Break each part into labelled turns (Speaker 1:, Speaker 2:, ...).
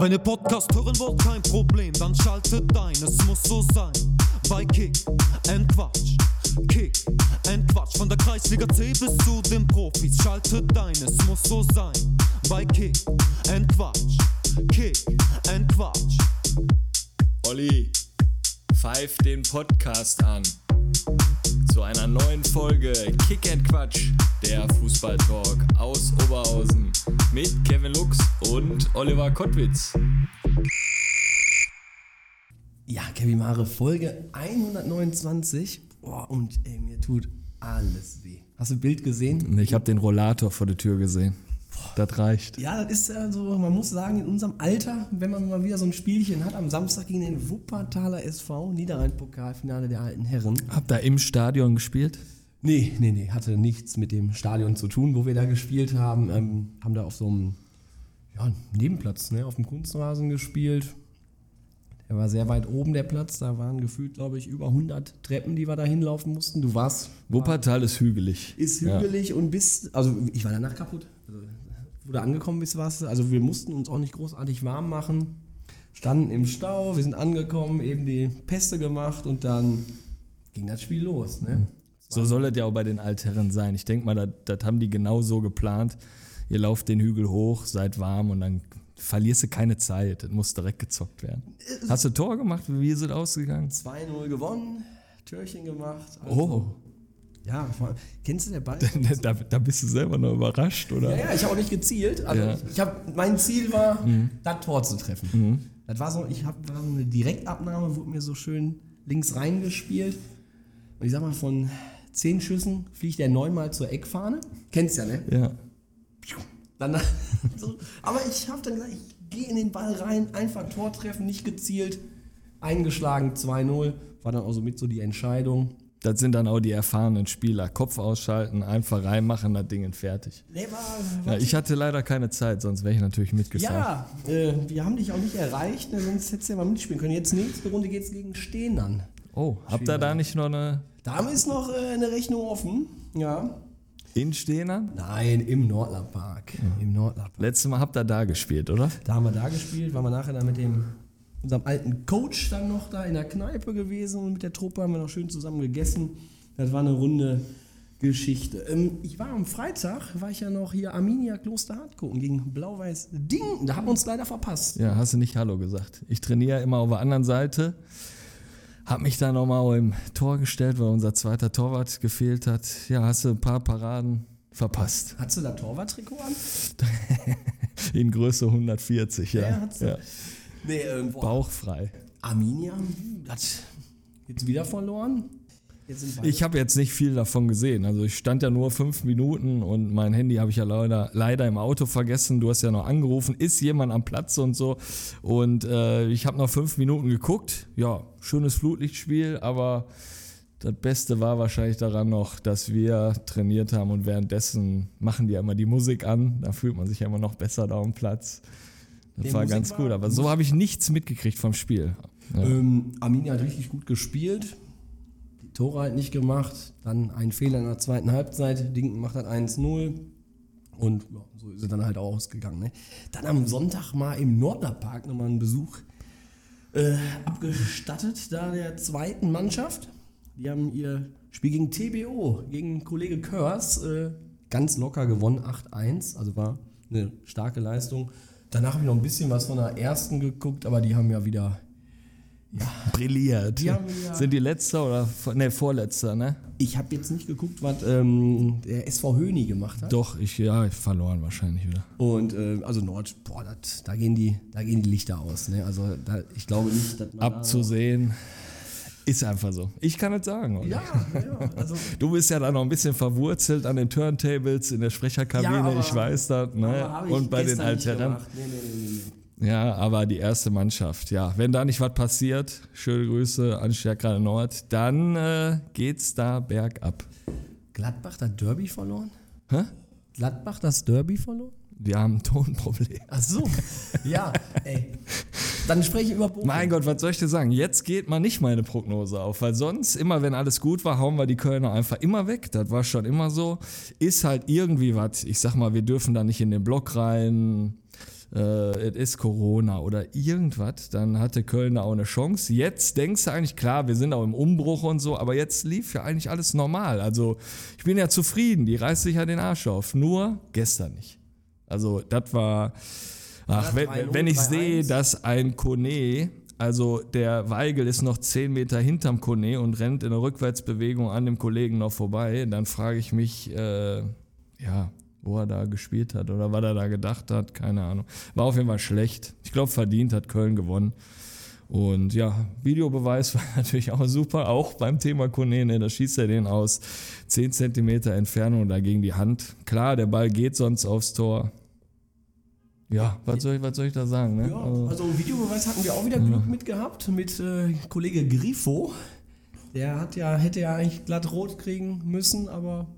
Speaker 1: Wenn ihr Podcast hören wollt, kein Problem, dann schaltet ein, es muss so sein. Bei Kick and Quatsch, Kick and Quatsch. Von der Kreisliga C bis zu den Profis, schaltet ein, es muss so sein. Bei Kick and Quatsch, Kick and Quatsch.
Speaker 2: Olli, pfeif den Podcast an. Zu einer neuen Folge Kick and Quatsch, der Fußballtalk aus Oberhausen mit Kevin Lux und Oliver Kottwitz.
Speaker 3: Ja, Kevin Mare, Folge 129. Boah, und ey, mir tut alles weh. Hast du ein Bild gesehen?
Speaker 2: Ich habe den Rollator vor der Tür gesehen. Das reicht.
Speaker 3: Ja, das ist ja so, man muss sagen, in unserem Alter, wenn man mal wieder so ein Spielchen hat, am Samstag gegen den Wuppertaler SV, Niederrhein-Pokalfinale der alten Herren.
Speaker 2: Habt ihr im Stadion gespielt?
Speaker 3: Nee, nee, nee, hatte nichts mit dem Stadion zu tun, wo wir da gespielt haben. Ähm, haben da auf so einem ja, Nebenplatz, ne, auf dem Kunstrasen gespielt. Der war sehr weit oben, der Platz. Da waren gefühlt, glaube ich, über 100 Treppen, die wir da hinlaufen mussten. Du warst.
Speaker 2: Wuppertal ist hügelig.
Speaker 3: Ist hügelig ja. und bist. Also, ich war danach kaputt. Also, wo du angekommen bist, warst du. Also, wir mussten uns auch nicht großartig warm machen. Standen im Stau, wir sind angekommen, eben die Pässe gemacht und dann ging das Spiel los. Ne?
Speaker 2: So soll es ja auch bei den Altherren sein. Ich denke mal, das, das haben die genau so geplant. Ihr lauft den Hügel hoch, seid warm und dann verlierst du keine Zeit. Das muss direkt gezockt werden. Hast du Tor gemacht? Wie ist es ausgegangen?
Speaker 3: 2-0 gewonnen, Türchen gemacht.
Speaker 2: Also, oh.
Speaker 3: Ja, kennst du den Ball?
Speaker 2: Da, da, bist du selber noch überrascht, oder?
Speaker 3: Ja, ja ich habe auch nicht gezielt. Also ja. ich hab, mein Ziel war, mhm. das Tor zu treffen. Mhm. Das war so, ich habe so eine Direktabnahme, wurde mir so schön links reingespielt. Und ich sag mal, von zehn Schüssen fliegt der neunmal zur Eckfahne. Kennst ja, ne?
Speaker 2: Ja.
Speaker 3: Dann, aber ich habe dann gesagt, ich gehe in den Ball rein, einfach Tor treffen, nicht gezielt, eingeschlagen, 2-0. War dann auch so mit so die Entscheidung.
Speaker 2: Das sind dann auch die erfahrenen Spieler. Kopf ausschalten, einfach reinmachen, das Ding fertig.
Speaker 3: Nee, war,
Speaker 2: ja, ich hatte leider keine Zeit, sonst wäre ich natürlich mitgefahren.
Speaker 3: Ja, äh, wir haben dich auch nicht erreicht, ne, sonst hättest du ja mal mitspielen können. Jetzt nächste Runde geht es gegen Stehen an.
Speaker 2: Oh, habt ihr da nicht noch eine.
Speaker 3: Da ist noch äh, eine Rechnung offen, ja.
Speaker 2: In Stehner?
Speaker 3: Nein, im Nordlerpark. Ja. Im Nordlerpark.
Speaker 2: Letztes Mal habt ihr da gespielt, oder?
Speaker 3: Da haben wir da gespielt, waren wir nachher dann mit dem unserem alten Coach dann noch da in der Kneipe gewesen und mit der Truppe haben wir noch schön zusammen gegessen. Das war eine runde Geschichte. Ähm, ich war am Freitag, war ich ja noch hier Arminia Kloster Hart gucken gegen Blau-Weiß Ding. Da haben wir uns leider verpasst.
Speaker 2: Ja, hast du nicht Hallo gesagt. Ich trainiere immer auf der anderen Seite. Hab mich da nochmal im Tor gestellt, weil unser zweiter Torwart gefehlt hat. Ja, hast du ein paar Paraden verpasst.
Speaker 3: Hast du da Torwarttrikot an?
Speaker 2: In Größe 140, ja.
Speaker 3: ja, hast du. ja.
Speaker 2: Nee, Bauchfrei.
Speaker 3: Arminia hat jetzt wieder verloren.
Speaker 2: Ich habe jetzt nicht viel davon gesehen. Also ich stand ja nur fünf Minuten und mein Handy habe ich ja leider, leider im Auto vergessen. Du hast ja noch angerufen, ist jemand am Platz und so. Und äh, ich habe noch fünf Minuten geguckt. Ja, schönes Flutlichtspiel, aber das Beste war wahrscheinlich daran noch, dass wir trainiert haben und währenddessen machen die ja immer die Musik an. Da fühlt man sich ja immer noch besser da am Platz. Das Der war Musik ganz gut, aber so habe ich nichts mitgekriegt vom Spiel.
Speaker 3: Ja. Ähm, Arminia hat richtig gut gespielt Tore halt nicht gemacht. Dann ein Fehler in der zweiten Halbzeit. Dinken macht halt 1-0. Und ja, so ist es dann halt auch ausgegangen. Ne? Dann am Sonntag mal im Nordlerpark nochmal einen Besuch äh, abgestattet, da der zweiten Mannschaft. Die haben ihr Spiel gegen TBO, gegen Kollege Körs, äh, ganz locker gewonnen, 8-1. Also war eine starke Leistung. Danach habe ich noch ein bisschen was von der ersten geguckt, aber die haben ja wieder
Speaker 2: ja. brilliert. Die haben, ja, Sind die letzter oder ne, vorletzter, ne?
Speaker 3: Ich habe jetzt nicht geguckt, was ähm, der SV Höni gemacht hat.
Speaker 2: Doch, ich ja, ich verloren wahrscheinlich wieder.
Speaker 3: Und äh, also Nord, boah, dat, da gehen die, da gehen die Lichter aus, ne? Also da, ich glaube nicht, dass
Speaker 2: man abzusehen. Ist einfach so. Ich kann es sagen. Oder?
Speaker 3: Ja, ja. Also
Speaker 2: du bist ja da noch ein bisschen verwurzelt an den Turntables in der Sprecherkabine, ja, aber, ich weiß das. Ne? Und bei den Altherren. Nee, nee, nee. Ja, aber die erste Mannschaft, ja. Wenn da nicht was passiert, schöne Grüße an Stärkrade Nord, dann äh, geht's da bergab.
Speaker 3: Gladbach das Derby verloren?
Speaker 2: Hä?
Speaker 3: Gladbach das Derby verloren?
Speaker 2: Die haben ein Tonproblem.
Speaker 3: Ach so, ja, ey. Dann spreche ich über Bochum.
Speaker 2: Mein Gott, was soll ich dir sagen? Jetzt geht mal nicht meine Prognose auf, weil sonst, immer wenn alles gut war, hauen wir die Kölner einfach immer weg. Das war schon immer so. Ist halt irgendwie was. Ich sag mal, wir dürfen da nicht in den Block rein. Äh, es ist Corona oder irgendwas, dann hatte Köln da auch eine Chance. Jetzt denkst du eigentlich, klar, wir sind auch im Umbruch und so, aber jetzt lief ja eigentlich alles normal. Also ich bin ja zufrieden, die reißt sich ja den Arsch auf. Nur gestern nicht. Also das war, ach, wenn,
Speaker 3: 3-0,
Speaker 2: wenn ich
Speaker 3: 3-1.
Speaker 2: sehe, dass ein Kone, also der Weigel ist noch 10 Meter hinterm Kone und rennt in der Rückwärtsbewegung an dem Kollegen noch vorbei, dann frage ich mich, äh, ja, wo er da gespielt hat oder was er da gedacht hat, keine Ahnung. War auf jeden Fall schlecht. Ich glaube, verdient hat Köln gewonnen. Und ja, Videobeweis war natürlich auch super, auch beim Thema Kone, ne, da schießt er den aus 10 Zentimeter Entfernung da gegen die Hand. Klar, der Ball geht sonst aufs Tor. Ja, was soll ich, was soll ich da sagen? Ne?
Speaker 3: Ja,
Speaker 2: Also,
Speaker 3: also Videobeweis hatten wir auch wieder Glück mit gehabt mit äh, Kollege Grifo. Der hat ja, hätte ja eigentlich glatt rot kriegen müssen, aber ja,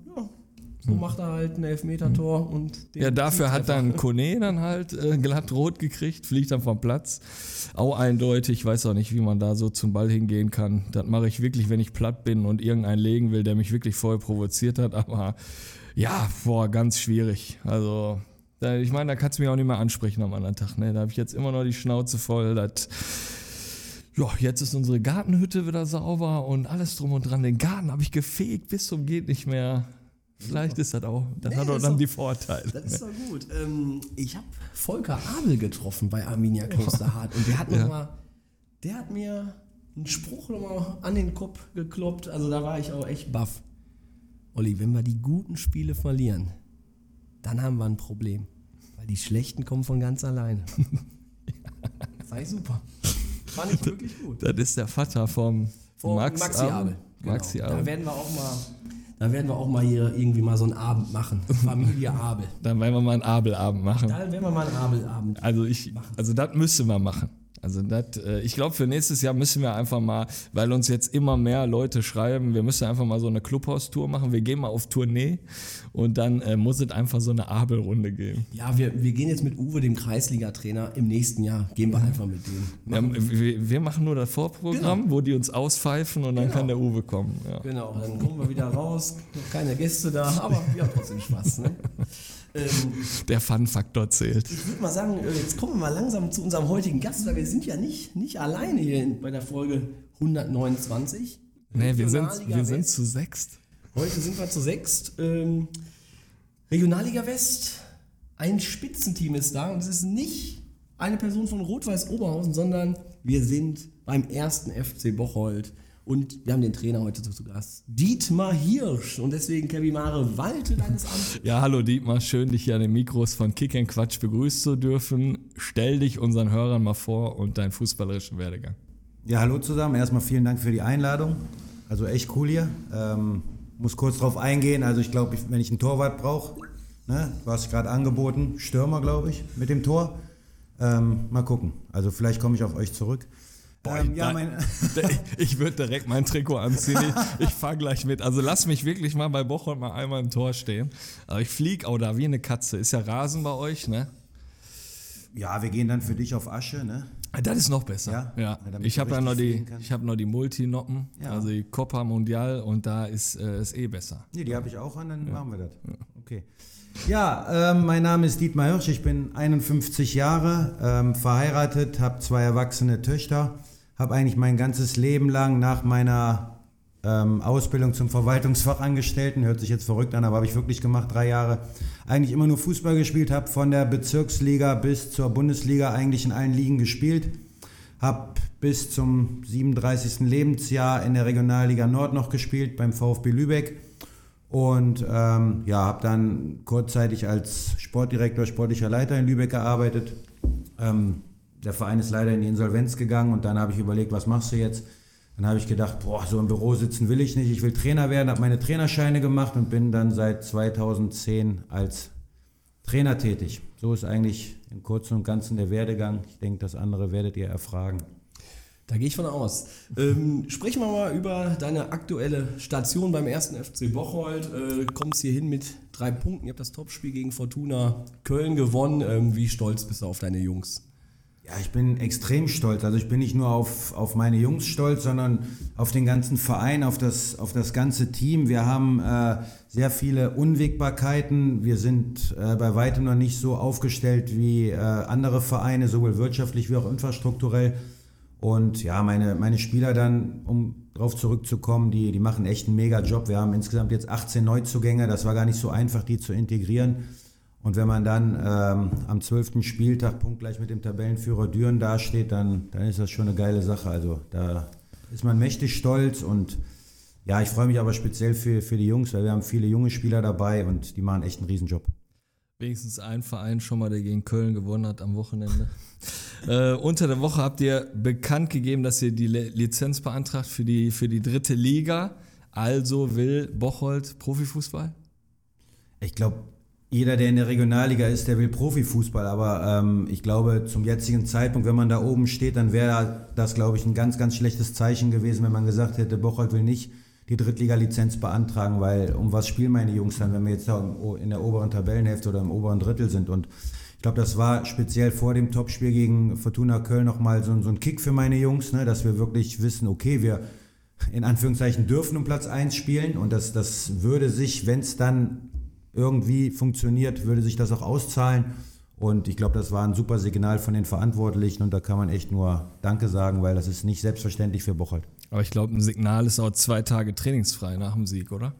Speaker 3: so macht er halt ein Elfmeter-Tor und den
Speaker 2: ja, dafür hat dann Kone dann halt äh, glatt rot gekriegt, fliegt dann vom Platz. Auch eindeutig, ich weiß auch nicht, wie man da so zum Ball hingehen kann. Das mache ich wirklich, wenn ich platt bin und irgendeinen legen will, der mich wirklich vorher provoziert hat. Aber ja, boah, ganz schwierig. Also, da, ich meine, da kannst du mich auch nicht mehr ansprechen am anderen Tag. Ne? Da habe ich jetzt immer noch die Schnauze voll. Das, ja, jetzt ist unsere Gartenhütte wieder sauber und alles drum und dran. Den Garten habe ich gefegt bis zum geht nicht mehr. Vielleicht ist das auch, das
Speaker 3: Nee,
Speaker 2: hat auch dann
Speaker 3: doch-
Speaker 2: die Vorteile.
Speaker 3: Das ist doch gut. Ähm, ich habe Volker Abel getroffen bei Arminia Klosterhardt und der hat, noch
Speaker 2: Ja.
Speaker 3: mal, der hat mir einen Spruch nochmal an den Kopf gekloppt. Also da war ich auch echt baff. Olli, wenn wir die guten Spiele verlieren, dann haben wir ein Problem. Weil die schlechten kommen von ganz alleine. Sei super. Fand ich wirklich gut.
Speaker 2: Das ist der Vater vom
Speaker 3: Von
Speaker 2: Max
Speaker 3: Maxi Abel. Genau.
Speaker 2: Maxi
Speaker 3: Da
Speaker 2: Abel.
Speaker 3: werden wir auch mal, da werden wir auch mal hier irgendwie mal so einen Abend machen. Familie Abel.
Speaker 2: Dann werden wir mal einen Abelabend machen.
Speaker 3: Da werden wir mal einen Abelabend.
Speaker 2: Also ich, also das müsste man machen. Also das, äh, ich glaube, für nächstes Jahr müssen wir einfach mal, weil uns jetzt immer mehr Leute schreiben, wir müssen einfach mal so eine Clubhouse-Tour machen. Wir gehen mal auf Tournee und dann äh, muss es einfach so eine Abelrunde geben.
Speaker 3: Ja, wir, wir gehen jetzt mit Uwe, dem Kreisliga-Trainer, im nächsten Jahr. Gehen wir einfach mit denen.
Speaker 2: Ja, wir, wir machen nur das Vorprogramm, wo die uns auspfeifen und dann kann der Uwe kommen. Ja.
Speaker 3: Genau, dann kommen wir wieder raus. Noch keine Gäste da, aber wir haben trotzdem Spaß. Ne? ähm,
Speaker 2: Der Fun-Faktor zählt.
Speaker 3: ich würde mal sagen, äh, jetzt kommen wir mal langsam zu unserem heutigen Gast, weil wir sind ja nicht, nicht alleine hier bei der Folge 129.
Speaker 2: Nee, wir sind, wir sind zu sechst.
Speaker 3: Heute sind wir zu sechst. Ähm, Regionalliga West, ein Spitzenteam ist da und es ist nicht eine Person von Rot-Weiß Oberhausen, sondern wir sind beim ersten FC Bocholt und wir haben den Trainer heute zu Gast, Dietmar Hirsch. Und deswegen, Kevin Mare, walte deines Amtes.
Speaker 2: Ja, hallo Dietmar, schön dich hier an den Mikros von Kick and Quatsch begrüßen zu dürfen. Stell dich unseren Hörern mal vor und deinen fußballerischen Werdegang.
Speaker 4: Ja, hallo zusammen. Erstmal vielen Dank für die Einladung. Also echt cool hier. Ähm, muss kurz drauf eingehen. Also ich glaube, wenn ich einen Torwart brauche, ne, du hast gerade angeboten, Stürmer, glaube ich, mit dem Tor. Ähm, mal gucken. Also vielleicht komme ich auf euch zurück. Ähm, ja, mein,
Speaker 2: Ich würde direkt mein Trikot anziehen. Ich, ich fahre gleich mit. Also lass mich wirklich mal bei Bocholt mal einmal im Tor stehen. Aber ich flieg auch da wie eine Katze. Ist ja Rasen bei euch, ne?
Speaker 4: ja, wir gehen dann für dich auf Asche. Ne?
Speaker 2: Das ist noch besser.
Speaker 4: Ja?
Speaker 2: Ja.
Speaker 4: Ja,
Speaker 2: Ich habe ja noch die, ich habe noch die Multinoppen,
Speaker 4: Ja.
Speaker 2: also die Copa Mundial und da ist es eh besser.
Speaker 4: Nee, die habe ich auch an, dann machen wir das. Okay. Ja, ähm, mein Name ist Dietmar Hirsch, ich bin 51 Jahre, ähm, verheiratet, habe zwei erwachsene Töchter, habe eigentlich mein ganzes Leben lang nach meiner ähm, Ausbildung zum Verwaltungsfachangestellten, hört sich jetzt verrückt an, aber habe ich wirklich gemacht, drei Jahre, eigentlich immer nur Fußball gespielt, habe von der Bezirksliga bis zur Bundesliga eigentlich in allen Ligen gespielt. Habe bis zum 37. Lebensjahr in der Regionalliga Nord noch gespielt beim VfB Lübeck und ähm, ja, habe dann kurzzeitig als Sportdirektor, sportlicher Leiter in Lübeck gearbeitet. Ähm, der Verein ist leider in die Insolvenz gegangen und dann habe ich überlegt, was machst du jetzt? Dann habe ich gedacht, boah, so im Büro sitzen will ich nicht, ich will Trainer werden, habe meine Trainerscheine gemacht und bin dann seit 2010 als Trainer tätig. So ist eigentlich im Kurzen und Ganzen der Werdegang. Ich denke, das andere werdet ihr erfragen.
Speaker 3: Da gehe ich von aus. Ähm, sprechen wir mal über deine aktuelle Station beim ersten FC Bocholt. Äh, kommst hier hin mit drei Punkten. Ihr habt das Topspiel gegen Fortuna Köln gewonnen. Ähm, wie stolz bist du auf deine Jungs?
Speaker 4: Ja, ich bin extrem stolz. Also ich bin nicht nur auf, auf meine Jungs stolz, sondern auf den ganzen Verein, auf das, auf das ganze Team. Wir haben äh, sehr viele Unwägbarkeiten. Wir sind äh, bei weitem noch nicht so aufgestellt wie äh, andere Vereine, sowohl wirtschaftlich wie auch infrastrukturell. Und ja, meine, meine Spieler dann, um darauf zurückzukommen, die, die machen echt einen mega Job. Wir haben insgesamt jetzt 18 Neuzugänge. Das war gar nicht so einfach, die zu integrieren. Und wenn man dann ähm, am 12. Spieltag punktgleich mit dem Tabellenführer Düren dasteht, dann, dann ist das schon eine geile Sache. Also da ist man mächtig stolz und ja, ich freue mich aber speziell für, für die Jungs, weil wir haben viele junge Spieler dabei und die machen echt einen Riesenjob.
Speaker 2: Wenigstens ein Verein schon mal, der gegen Köln gewonnen hat am Wochenende. äh, unter der Woche habt ihr bekannt gegeben, dass ihr die Lizenz beantragt für die, für die dritte Liga. Also will Bocholt Profifußball?
Speaker 4: Ich glaube, jeder, der in der Regionalliga ist, der will Profifußball. Aber ähm, ich glaube, zum jetzigen Zeitpunkt, wenn man da oben steht, dann wäre das, glaube ich, ein ganz, ganz schlechtes Zeichen gewesen, wenn man gesagt hätte, Bocholt will nicht die Drittliga-Lizenz beantragen, weil um was spielen meine Jungs dann, wenn wir jetzt da in der oberen Tabellenhälfte oder im oberen Drittel sind. Und ich glaube, das war speziell vor dem Topspiel gegen Fortuna Köln nochmal so, so ein Kick für meine Jungs, ne, dass wir wirklich wissen, okay, wir in Anführungszeichen dürfen um Platz 1 spielen und das, das würde sich, wenn es dann irgendwie funktioniert, würde sich das auch auszahlen. Und ich glaube, das war ein super Signal von den Verantwortlichen und da kann man echt nur Danke sagen, weil das ist nicht selbstverständlich für Bocholt.
Speaker 2: Aber ich glaube, ein Signal ist auch zwei Tage trainingsfrei nach dem Sieg, oder?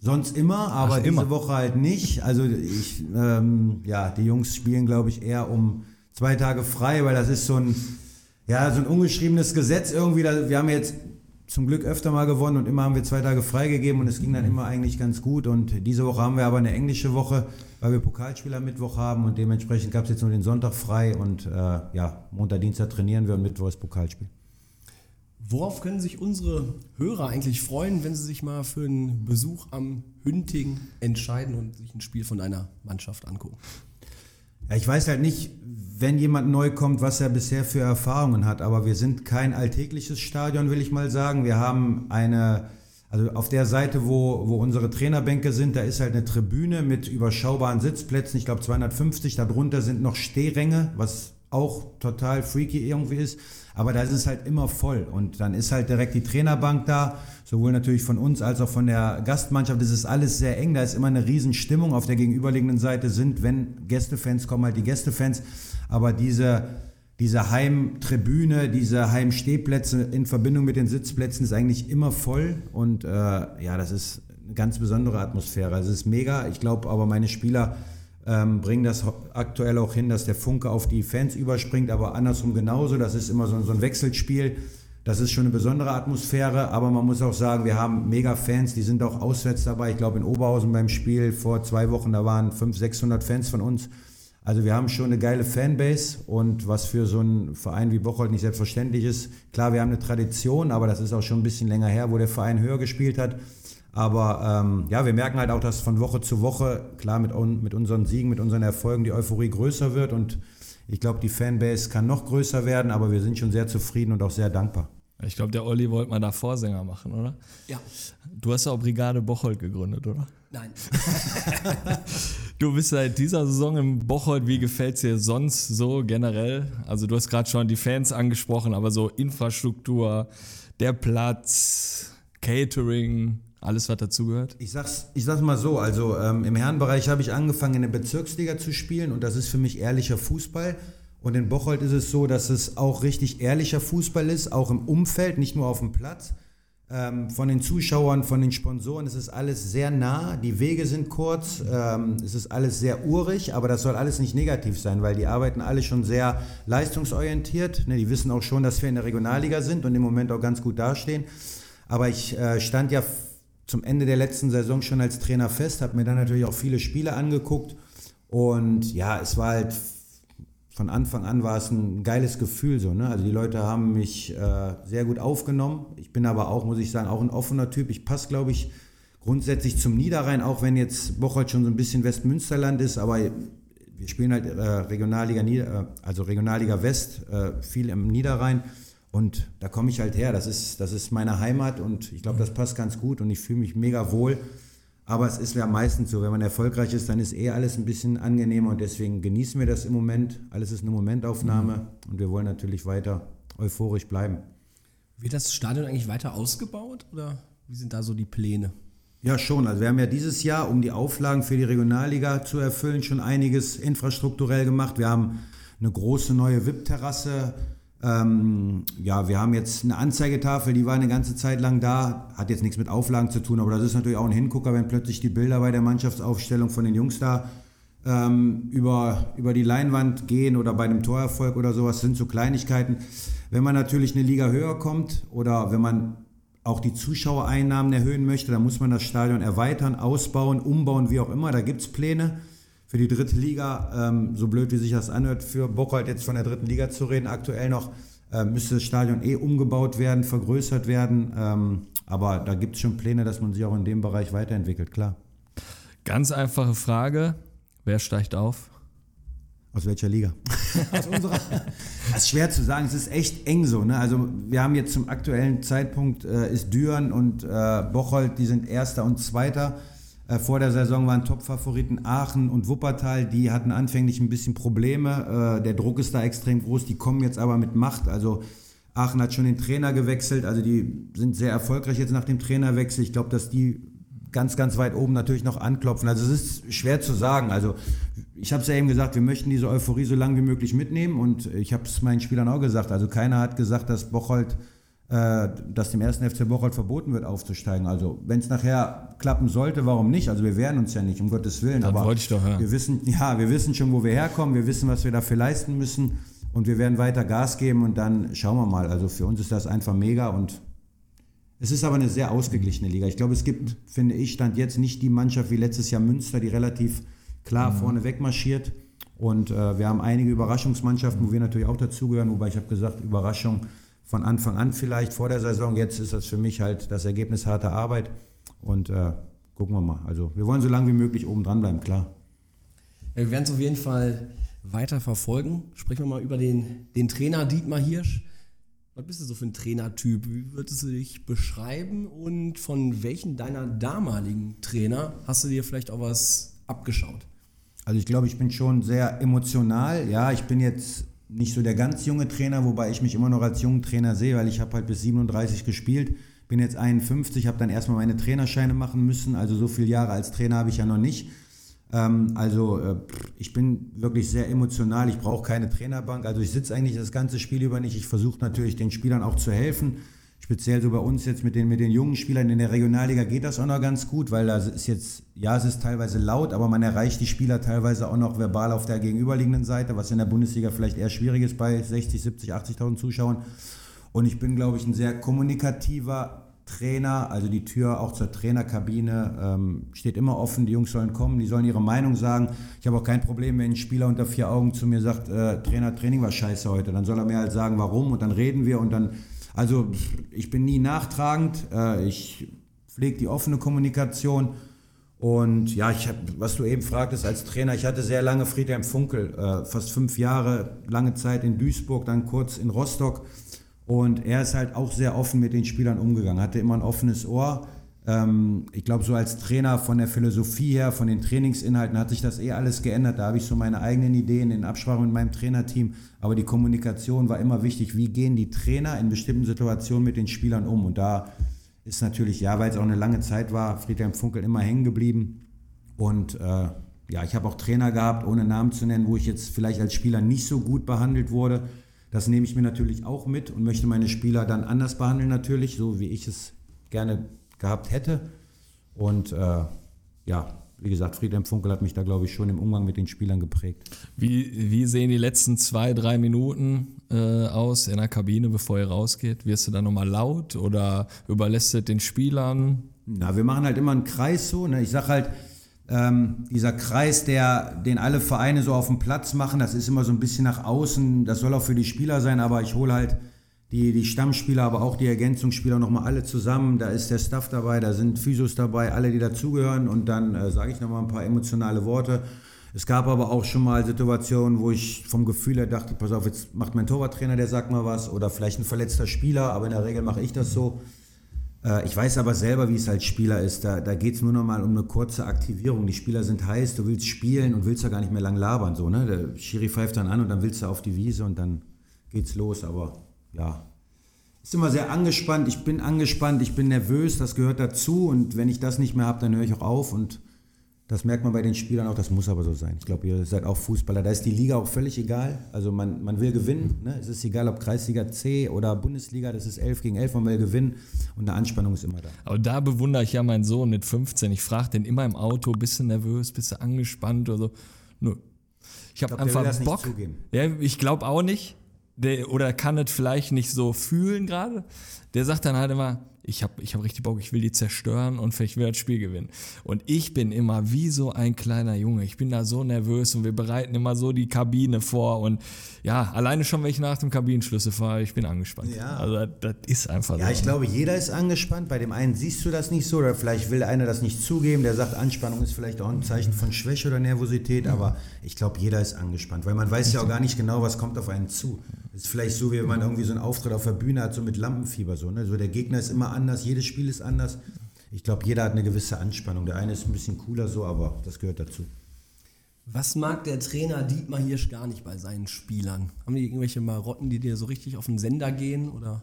Speaker 4: Sonst immer, aber Ach, diese immer. Woche halt nicht. Also ich, ähm, ja, die Jungs spielen, glaube ich, eher um zwei Tage frei, weil das ist so ein, ja, so ein ungeschriebenes Gesetz irgendwie. Wir haben jetzt zum Glück öfter mal gewonnen und immer haben wir zwei Tage freigegeben und es ging dann immer eigentlich ganz gut. Und diese Woche haben wir aber eine englische Woche, weil wir Pokalspieler Mittwoch haben und dementsprechend gab es jetzt nur den Sonntag frei und äh, ja, Montag, Dienstag trainieren wir und Mittwoch ist Pokalspiel.
Speaker 3: Worauf können sich unsere Hörer eigentlich freuen, wenn sie sich mal für einen Besuch am Hünting entscheiden und sich ein Spiel von einer Mannschaft angucken?
Speaker 4: Ja, ich weiß halt nicht, wenn jemand neu kommt, was er bisher für Erfahrungen hat. Aber wir sind kein alltägliches Stadion, will ich mal sagen. Wir haben eine, also auf der Seite, wo, wo unsere Trainerbänke sind, da ist halt eine Tribüne mit überschaubaren Sitzplätzen. Ich glaube 250. Darunter sind noch Stehränge, was auch total freaky irgendwie ist. Aber da ist es halt immer voll. Und dann ist halt direkt die Trainerbank da, sowohl natürlich von uns als auch von der Gastmannschaft. Das ist alles sehr eng. Da ist immer eine Riesenstimmung. Auf der gegenüberliegenden Seite sind, wenn Gästefans kommen, halt die Gästefans. Aber diese, diese Heimtribüne, diese Heimstehplätze in Verbindung mit den Sitzplätzen ist eigentlich immer voll. Und äh, ja, das ist eine ganz besondere Atmosphäre. Also es ist mega. Ich glaube aber, meine Spieler ähm, bringen das aktuell auch hin, dass der Funke auf die Fans überspringt, aber andersrum genauso. Das ist immer so, so ein Wechselspiel. Das ist schon eine besondere Atmosphäre, aber man muss auch sagen, wir haben mega Fans, die sind auch auswärts dabei. Ich glaube, in Oberhausen beim Spiel vor zwei Wochen, da waren 500, 600 Fans von uns. Also wir haben schon eine geile Fanbase und was für so einen Verein wie Bocholt nicht selbstverständlich ist. Klar, wir haben eine Tradition, aber das ist auch schon ein bisschen länger her, wo der Verein höher gespielt hat. Aber ähm, ja, wir merken halt auch, dass von Woche zu Woche, klar mit, mit unseren Siegen, mit unseren Erfolgen die Euphorie größer wird. Und ich glaube, die Fanbase kann noch größer werden, aber wir sind schon sehr zufrieden und auch sehr dankbar.
Speaker 2: Ich glaube, der Olli wollte mal da Vorsänger machen, oder?
Speaker 3: Ja.
Speaker 2: Du hast ja auch Brigade Bocholt gegründet, oder?
Speaker 3: Nein.
Speaker 2: du bist seit dieser Saison im Bocholt. Wie gefällt es dir sonst so generell? Also du hast gerade schon die Fans angesprochen, aber so Infrastruktur, der Platz, Catering, alles, was dazugehört?
Speaker 4: Ich sag's, ich sag's mal so, also ähm, im Herrenbereich habe ich angefangen in der Bezirksliga zu spielen und das ist für mich ehrlicher Fußball. Und in Bocholt ist es so, dass es auch richtig ehrlicher Fußball ist, auch im Umfeld, nicht nur auf dem Platz. Ähm, von den Zuschauern, von den Sponsoren, es ist alles sehr nah, die Wege sind kurz, ähm, es ist alles sehr urig, aber das soll alles nicht negativ sein, weil die arbeiten alle schon sehr leistungsorientiert. Ne, die wissen auch schon, dass wir in der Regionalliga sind und im Moment auch ganz gut dastehen. Aber ich äh, stand ja zum Ende der letzten Saison schon als Trainer fest, habe mir dann natürlich auch viele Spiele angeguckt und ja, es war halt von Anfang an war es ein geiles Gefühl so. Ne? Also die Leute haben mich äh, sehr gut aufgenommen. Ich bin aber auch, muss ich sagen, auch ein offener Typ. Ich passe, glaube ich, grundsätzlich zum Niederrhein, auch wenn jetzt Bocholt schon so ein bisschen Westmünsterland ist, aber wir spielen halt äh, Regionalliga, Nieder äh, also Regionalliga West, äh, viel im Niederrhein. Und da komme ich halt her. Das ist, das ist meine Heimat und ich glaube, das passt ganz gut und ich fühle mich mega wohl. Aber es ist ja meistens so, wenn man erfolgreich ist, dann ist eh alles ein bisschen angenehmer und deswegen genießen wir das im Moment. Alles ist eine Momentaufnahme mhm. und wir wollen natürlich weiter euphorisch bleiben.
Speaker 3: Wird das Stadion eigentlich weiter ausgebaut oder wie sind da so die Pläne?
Speaker 4: Ja, schon. Also wir haben ja dieses Jahr, um die Auflagen für die Regionalliga zu erfüllen, schon einiges infrastrukturell gemacht. Wir haben eine große neue VIP-Terrasse ähm, ja, wir haben jetzt eine Anzeigetafel, die war eine ganze Zeit lang da, hat jetzt nichts mit Auflagen zu tun, aber das ist natürlich auch ein Hingucker, wenn plötzlich die Bilder bei der Mannschaftsaufstellung von den Jungs da ähm, über, über die Leinwand gehen oder bei einem Torerfolg oder sowas, sind so Kleinigkeiten. Wenn man natürlich eine Liga höher kommt oder wenn man auch die Zuschauereinnahmen erhöhen möchte, dann muss man das Stadion erweitern, ausbauen, umbauen, wie auch immer. Da gibt es Pläne für die dritte Liga, ähm, so blöd wie sich das anhört, für Bocholt jetzt von der dritten Liga zu reden, aktuell noch, äh, müsste das Stadion eh umgebaut werden, vergrößert werden. Ähm, aber da gibt es schon Pläne, dass man sich auch in dem Bereich weiterentwickelt, klar.
Speaker 2: Ganz einfache Frage: Wer steigt auf?
Speaker 4: Aus welcher Liga? Aus unserer. Das ist schwer zu sagen, es ist echt eng so. Ne? Also wir haben jetzt zum aktuellen Zeitpunkt äh, ist Düren und äh, Bocholt, die sind Erster und Zweiter. Äh, vor der Saison waren Top-Favoriten Aachen und Wuppertal. Die hatten anfänglich ein bisschen Probleme. Äh, der Druck ist da extrem groß. Die kommen jetzt aber mit Macht. Also Aachen hat schon den Trainer gewechselt. Also die sind sehr erfolgreich jetzt nach dem Trainerwechsel. Ich glaube, dass die ganz, ganz weit oben natürlich noch anklopfen. Also es ist schwer zu sagen. Also ich habe es ja eben gesagt, wir möchten diese Euphorie so lange wie möglich mitnehmen. Und ich habe es meinen Spielern auch gesagt. Also keiner hat gesagt, dass Bocholt äh, dass dem ersten FC Bocholt verboten wird, aufzusteigen. Also wenn es nachher klappen sollte, warum nicht? Also wir wehren uns ja nicht, um Gottes Willen.
Speaker 2: Das
Speaker 4: aber
Speaker 2: wollte ich doch hören.
Speaker 4: Wir wissen, ja, wir wissen schon, wo wir herkommen, wir wissen, was wir dafür leisten müssen und wir werden weiter Gas geben und dann schauen wir mal. Also für uns ist das einfach mega und es ist aber eine sehr ausgeglichene Liga. Ich glaube, es gibt, finde ich, stand jetzt nicht die Mannschaft wie letztes Jahr Münster, die relativ klar mhm. vorne wegmarschiert. Und äh, wir haben einige Überraschungsmannschaften, wo wir natürlich auch dazugehören, wobei ich habe gesagt, Überraschung von Anfang an vielleicht vor der Saison. Jetzt ist das für mich halt das Ergebnis harter Arbeit und äh, gucken wir mal. Also wir wollen so lange wie möglich oben dran bleiben, klar.
Speaker 3: Ja, wir werden es auf jeden Fall weiter verfolgen. Sprechen wir mal über den, den Trainer Dietmar Hirsch. Was bist du so für ein Trainertyp? Wie würdest du dich beschreiben und von welchen deiner damaligen Trainer hast du dir vielleicht auch was abgeschaut?
Speaker 4: Also ich glaube, ich bin schon sehr emotional. Ja, ich bin jetzt nicht so der ganz junge Trainer, wobei ich mich immer noch als jungen Trainer sehe, weil ich habe halt bis 37 gespielt, bin jetzt 51, habe dann erstmal meine Trainerscheine machen müssen, also so viele Jahre als Trainer habe ich ja noch nicht. Ähm, also äh, ich bin wirklich sehr emotional, ich brauche keine Trainerbank, also ich sitze eigentlich das ganze Spiel über nicht, ich versuche natürlich den Spielern auch zu helfen speziell so bei uns jetzt mit den, mit den jungen Spielern in der Regionalliga geht das auch noch ganz gut, weil da ist jetzt, ja, es ist teilweise laut, aber man erreicht die Spieler teilweise auch noch verbal auf der gegenüberliegenden Seite, was in der Bundesliga vielleicht eher schwierig ist bei 60, 70, 80.000 Zuschauern. Und ich bin, glaube ich, ein sehr kommunikativer Trainer, also die Tür auch zur Trainerkabine ähm, steht immer offen. Die Jungs sollen kommen, die sollen ihre Meinung sagen. Ich habe auch kein Problem, wenn ein Spieler unter vier Augen zu mir sagt, äh, Trainer, Training war scheiße heute. Dann soll er mir halt sagen, warum und dann reden wir und dann also ich bin nie nachtragend, äh, ich pflege die offene Kommunikation. Und ja, ich hab, was du eben fragtest als Trainer, ich hatte sehr lange Friedhelm Funkel, äh, fast fünf Jahre, lange Zeit in Duisburg, dann kurz in Rostock. Und er ist halt auch sehr offen mit den Spielern umgegangen, hatte immer ein offenes Ohr. Ähm, ich glaube, so als Trainer von der Philosophie her, von den Trainingsinhalten hat sich das eh alles geändert. Da habe ich so meine eigenen Ideen in Absprache mit meinem Trainerteam. Aber die Kommunikation war immer wichtig. Wie gehen die Trainer in bestimmten Situationen mit den Spielern um? Und da ist natürlich, ja, weil es auch eine lange Zeit war, Friedhelm Funkel immer hängen geblieben. Und äh, ja, ich habe auch Trainer gehabt, ohne Namen zu nennen, wo ich jetzt vielleicht als Spieler nicht so gut behandelt wurde. Das nehme ich mir natürlich auch mit und möchte meine Spieler dann anders behandeln natürlich, so wie ich es gerne gehabt hätte. Und äh, ja, wie gesagt, Friedhelm Funkel hat mich da, glaube ich, schon im Umgang mit den Spielern geprägt.
Speaker 2: Wie, wie sehen die letzten zwei, drei Minuten äh, aus in der Kabine, bevor ihr rausgeht? Wirst du da nochmal laut oder überlässt du den Spielern?
Speaker 4: Na, wir machen halt immer einen Kreis so. Ne? Ich sage halt, ähm, dieser Kreis, der, den alle Vereine so auf dem Platz machen, das ist immer so ein bisschen nach außen. Das soll auch für die Spieler sein, aber ich hole halt die, die Stammspieler, aber auch die Ergänzungsspieler nochmal alle zusammen. Da ist der Staff dabei, da sind Physios dabei, alle, die dazugehören. Und dann äh, sage ich nochmal ein paar emotionale Worte. Es gab aber auch schon mal Situationen, wo ich vom Gefühl her dachte, pass auf, jetzt macht mein Torwarttrainer, der sagt mal was. Oder vielleicht ein verletzter Spieler, aber in der Regel mache ich das so. Äh, ich weiß aber selber, wie es als Spieler ist. Da, da geht es nur noch mal um eine kurze Aktivierung. Die Spieler sind heiß, du willst spielen und willst ja gar nicht mehr lang labern. So, ne? Der Schiri pfeift dann an und dann willst du auf die Wiese und dann geht's los. Aber ja, ist immer sehr angespannt. Ich bin angespannt, ich bin nervös, das gehört dazu. Und wenn ich das nicht mehr habe, dann höre ich auch auf. Und das merkt man bei den Spielern auch, das muss aber so sein. Ich glaube, ihr seid auch Fußballer. Da ist die Liga auch völlig egal. Also man, man will gewinnen. Ne? Es ist egal, ob Kreisliga C oder Bundesliga, das ist 11 gegen 11, man will gewinnen. Und eine Anspannung ist immer da.
Speaker 2: Aber da bewundere ich ja meinen Sohn mit 15. Ich frage den immer im Auto, bist du nervös, bist du angespannt oder so. Nö. Ich habe einfach Bock. Ja, ich glaube auch nicht. Der, oder kann es vielleicht nicht so fühlen gerade. Der sagt dann halt immer, ich habe ich hab richtig Bock, ich will die zerstören und vielleicht will das Spiel gewinnen. Und ich bin immer wie so ein kleiner Junge. Ich bin da so nervös und wir bereiten immer so die Kabine vor. Und ja, alleine schon, wenn ich nach dem Kabinenschlüssel fahre, ich bin angespannt.
Speaker 4: Ja.
Speaker 2: Also das, das ist einfach
Speaker 4: Ja,
Speaker 2: so.
Speaker 4: ich glaube, jeder ist angespannt. Bei dem einen siehst du das nicht so oder vielleicht will einer das nicht zugeben. Der sagt, Anspannung ist vielleicht auch ein Zeichen von Schwäche oder Nervosität. Aber ich glaube, jeder ist angespannt, weil man weiß ja auch gar nicht genau, was kommt auf einen zu. Das ist vielleicht so, wie wenn man irgendwie so einen Auftritt auf der Bühne hat, so mit Lampenfieber. So, ne? so der Gegner ist immer anders, jedes Spiel ist anders. Ich glaube, jeder hat eine gewisse Anspannung. Der eine ist ein bisschen cooler so, aber das gehört dazu.
Speaker 3: Was mag der Trainer Dietmar Hirsch gar nicht bei seinen Spielern? Haben die irgendwelche Marotten, die dir so richtig auf den Sender gehen? Oder?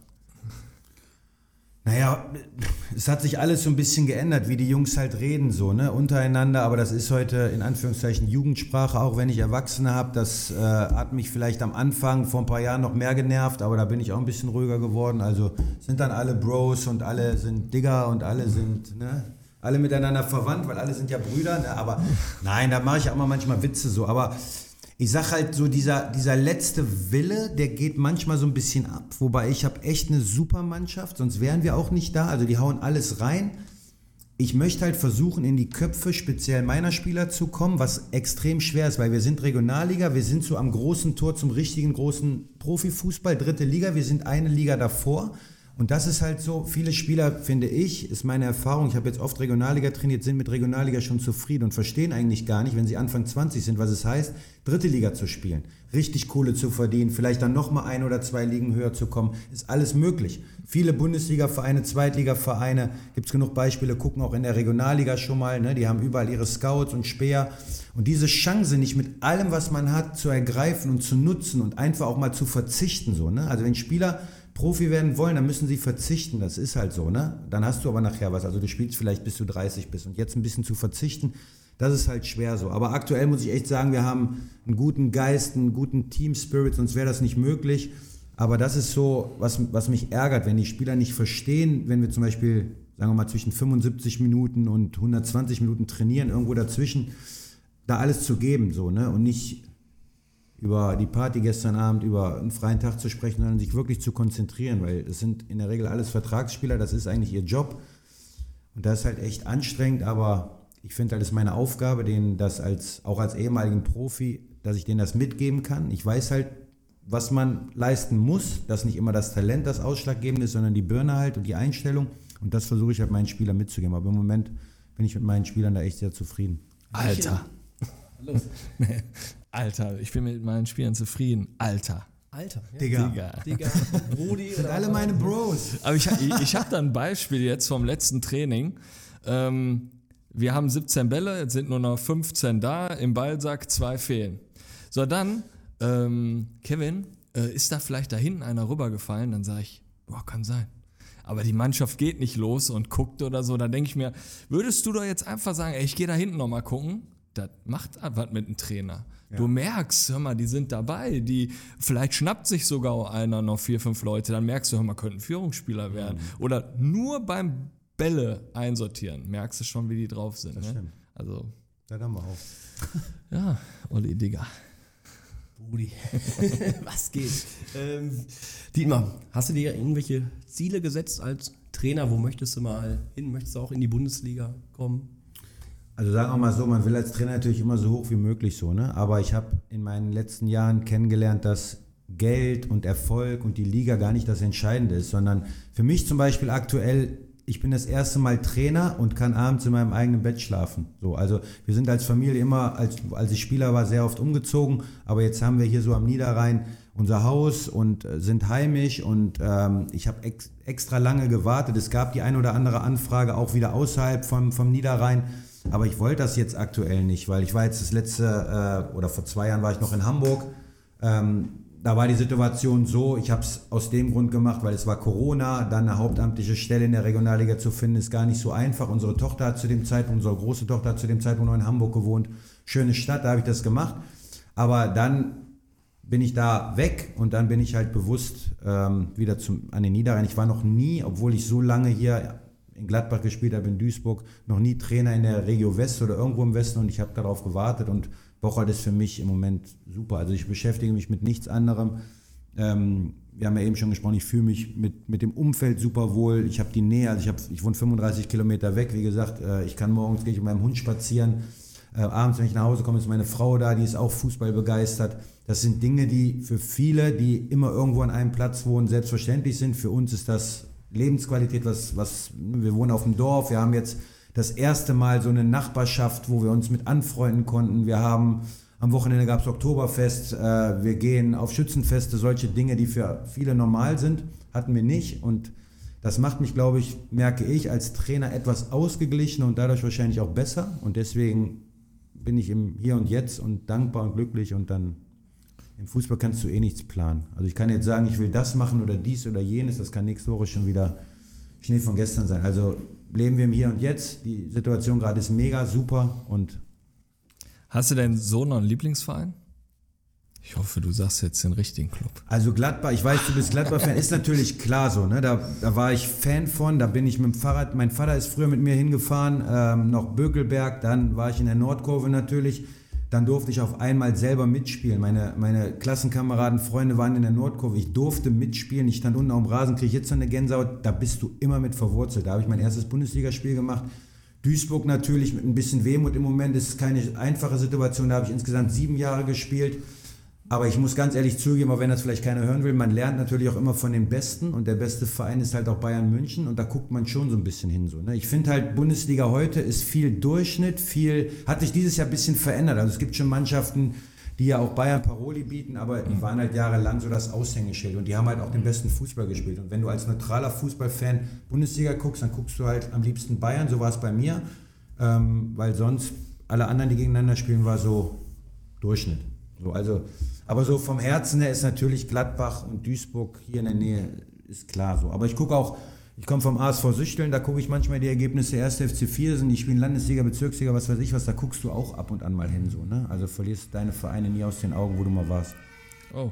Speaker 4: Naja, es hat sich alles so ein bisschen geändert, wie die Jungs halt reden, so, ne, untereinander, aber das ist heute in Anführungszeichen Jugendsprache, auch wenn ich Erwachsene habe. Das äh, hat mich vielleicht am Anfang vor ein paar Jahren noch mehr genervt, aber da bin ich auch ein bisschen ruhiger geworden. Also sind dann alle Bros und alle sind Digger und alle sind, ne, alle miteinander verwandt, weil alle sind ja Brüder, ne, aber nein, da mache ich auch mal manchmal Witze so, aber ich sag halt so, dieser, dieser letzte Wille, der geht manchmal so ein bisschen ab. Wobei ich habe echt eine super Mannschaft, sonst wären wir auch nicht da. Also die hauen alles rein. Ich möchte halt versuchen, in die Köpfe speziell meiner Spieler zu kommen, was extrem schwer ist, weil wir sind Regionalliga, wir sind so am großen Tor zum richtigen großen Profifußball, dritte Liga, wir sind eine Liga davor. Und das ist halt so, viele Spieler, finde ich, ist meine Erfahrung, ich habe jetzt oft Regionalliga trainiert, sind mit Regionalliga schon zufrieden und verstehen eigentlich gar nicht, wenn sie Anfang 20 sind, was es heißt, dritte Liga zu spielen, richtig Kohle zu verdienen, vielleicht dann nochmal ein oder zwei Ligen höher zu kommen, ist alles möglich. Viele Bundesliga-Vereine, Zweitliga-Vereine, gibt es genug Beispiele, gucken auch in der Regionalliga schon mal, ne? die haben überall ihre Scouts und Speer. Und diese Chance nicht mit allem, was man hat, zu ergreifen und zu nutzen und einfach auch mal zu verzichten. So, ne? Also wenn Spieler Profi werden wollen, dann müssen sie verzichten. Das ist halt so, ne? Dann hast du aber nachher was. Also du spielst vielleicht bis du 30 bist. Und jetzt ein bisschen zu verzichten, das ist halt schwer so. Aber aktuell muss ich echt sagen, wir haben einen guten Geist, einen guten Team-Spirit, sonst wäre das nicht möglich. Aber das ist so, was, was mich ärgert, wenn die Spieler nicht verstehen, wenn wir zum Beispiel, sagen wir mal, zwischen 75 Minuten und 120 Minuten trainieren, irgendwo dazwischen, da alles zu geben, so, ne? Und nicht über die Party gestern Abend, über einen freien Tag zu sprechen, sondern sich wirklich zu konzentrieren, weil es sind in der Regel alles Vertragsspieler, das ist eigentlich ihr Job. Und das ist halt echt anstrengend, aber ich finde halt, es ist meine Aufgabe, denen das als, auch als ehemaligen Profi, dass ich denen das mitgeben kann. Ich weiß halt, was man leisten muss, dass nicht immer das Talent das Ausschlaggebende ist, sondern die Birne halt und die Einstellung. Und das versuche ich halt meinen Spielern mitzugeben. Aber im Moment bin ich mit meinen Spielern da echt sehr zufrieden.
Speaker 2: Alter.
Speaker 3: Los.
Speaker 2: Alter, ich bin mit meinen Spielern zufrieden. Alter.
Speaker 3: Alter. Ja.
Speaker 4: Digga.
Speaker 2: Digga.
Speaker 3: Digga, Brody oder
Speaker 4: Alle meine Bros.
Speaker 2: Aber ich, ich, ich habe da ein Beispiel jetzt vom letzten Training. Ähm, wir haben 17 Bälle, jetzt sind nur noch 15 da, im Ballsack zwei fehlen. So, dann, ähm, Kevin, äh, ist da vielleicht da hinten einer rübergefallen? Dann sage ich, boah, kann sein. Aber die Mannschaft geht nicht los und guckt oder so. Da denke ich mir, würdest du doch jetzt einfach sagen, ey, ich gehe da hinten nochmal gucken? Das macht was mit dem Trainer. Du merkst, hör mal, die sind dabei. Die, vielleicht schnappt sich sogar einer noch vier, fünf Leute. Dann merkst du, hör mal, könnten Führungsspieler werden. Oder nur beim Bälle einsortieren, merkst du schon, wie die drauf sind. Ne?
Speaker 4: stimmt.
Speaker 2: Also,
Speaker 4: Da haben wir auf.
Speaker 2: ja, Olli Digger.
Speaker 3: Brody. Was geht? Ähm, Dietmar, hast du dir irgendwelche Ziele gesetzt als Trainer? Wo möchtest du mal hin? Möchtest du auch in die Bundesliga kommen?
Speaker 4: Also sagen wir mal so, man will als Trainer natürlich immer so hoch wie möglich so, ne? Aber ich habe in meinen letzten Jahren kennengelernt, dass Geld und Erfolg und die Liga gar nicht das Entscheidende ist, sondern für mich zum Beispiel aktuell ich bin das erste Mal Trainer und kann abends in meinem eigenen Bett schlafen. So, also wir sind als Familie immer, als, als ich Spieler war, sehr oft umgezogen, aber jetzt haben wir hier so am Niederrhein unser Haus und äh, sind heimisch und ähm, ich habe ex, extra lange gewartet. Es gab die ein oder andere Anfrage auch wieder außerhalb vom, vom Niederrhein, aber ich wollte das jetzt aktuell nicht, weil ich war jetzt das letzte äh, oder vor zwei Jahren war ich noch in Hamburg. Ähm, da war die Situation so, ich habe es aus dem Grund gemacht, weil es war Corona, dann eine hauptamtliche Stelle in der Regionalliga zu finden, ist gar nicht so einfach. Unsere Tochter hat zu dem Zeitpunkt, unsere große Tochter hat zu dem Zeitpunkt noch in Hamburg gewohnt. Schöne Stadt, da habe ich das gemacht. Aber dann bin ich da weg und dann bin ich halt bewusst ähm, wieder zum, an den Niederrhein. Ich war noch nie, obwohl ich so lange hier in Gladbach gespielt habe, in Duisburg, noch nie Trainer in der Regio West oder irgendwo im Westen und ich habe darauf gewartet und Bocholt ist für mich im Moment super. Also ich beschäftige mich mit nichts anderem. Ähm, wir haben ja eben schon gesprochen, ich fühle mich mit, mit dem Umfeld super wohl. Ich habe die Nähe, also ich, hab, ich wohne 35 Kilometer weg. Wie gesagt, äh, ich kann morgens gehe ich mit meinem Hund spazieren. Äh, abends, wenn ich nach Hause komme, ist meine Frau da, die ist auch Fußball begeistert. Das sind Dinge, die für viele, die immer irgendwo an einem Platz wohnen, selbstverständlich sind. Für uns ist das Lebensqualität, was, was wir wohnen auf dem Dorf. Wir haben jetzt das erste Mal so eine Nachbarschaft, wo wir uns mit anfreunden konnten. Wir haben am Wochenende gab es Oktoberfest, äh, wir gehen auf Schützenfeste, solche Dinge, die für viele normal sind, hatten wir nicht. Und das macht mich, glaube ich, merke ich, als Trainer etwas ausgeglichener und dadurch wahrscheinlich auch besser. Und deswegen bin ich im Hier und Jetzt und dankbar und glücklich und dann im Fußball kannst du eh nichts planen. Also ich kann jetzt sagen, ich will das machen oder dies oder jenes, das kann nächste Woche schon wieder Schnee von gestern sein. Also leben wir im Hier und Jetzt. Die Situation gerade ist mega super und
Speaker 2: Hast du deinen Sohn noch einen Lieblingsverein? Ich hoffe, du sagst jetzt den richtigen Club.
Speaker 4: Also Gladbach, ich weiß, du bist Gladbach-Fan, ist natürlich klar so. Ne? Da, da war ich Fan von, da bin ich mit dem Fahrrad, mein Vater ist früher mit mir hingefahren, ähm, noch Bökelberg, dann war ich in der Nordkurve natürlich. Dann durfte ich auf einmal selber mitspielen. Meine, meine Klassenkameraden, Freunde waren in der Nordkurve. Ich durfte mitspielen. Ich stand unten auf dem Rasen, kriege jetzt so eine Gänsehaut. Da bist du immer mit verwurzelt. Da habe ich mein erstes Bundesligaspiel gemacht. Duisburg natürlich mit ein bisschen Wehmut im Moment. Das ist keine einfache Situation. Da habe ich insgesamt sieben Jahre gespielt. Aber ich muss ganz ehrlich zugeben, auch wenn das vielleicht keiner hören will, man lernt natürlich auch immer von den Besten und der beste Verein ist halt auch Bayern München und da guckt man schon so ein bisschen hin. So, ne? Ich finde halt, Bundesliga heute ist viel Durchschnitt, viel, hat sich dieses Jahr ein bisschen verändert. Also es gibt schon Mannschaften, die ja auch Bayern Paroli bieten, aber die waren halt jahrelang so das Aushängeschild und die haben halt auch den besten Fußball gespielt. Und wenn du als neutraler Fußballfan Bundesliga guckst, dann guckst du halt am liebsten Bayern, so war es bei mir, ähm, weil sonst alle anderen, die gegeneinander spielen, war so Durchschnitt. So, also aber so vom Herzen her ist natürlich Gladbach und Duisburg hier in der Nähe, ist klar so. Aber ich gucke auch, ich komme vom ASV Süchteln, da gucke ich manchmal die Ergebnisse 1. FC 4 sind, die spielen Landesliga, Bezirksliga, was weiß ich was, da guckst du auch ab und an mal hin so, ne? Also verlierst deine Vereine nie aus den Augen, wo du mal warst.
Speaker 2: Oh.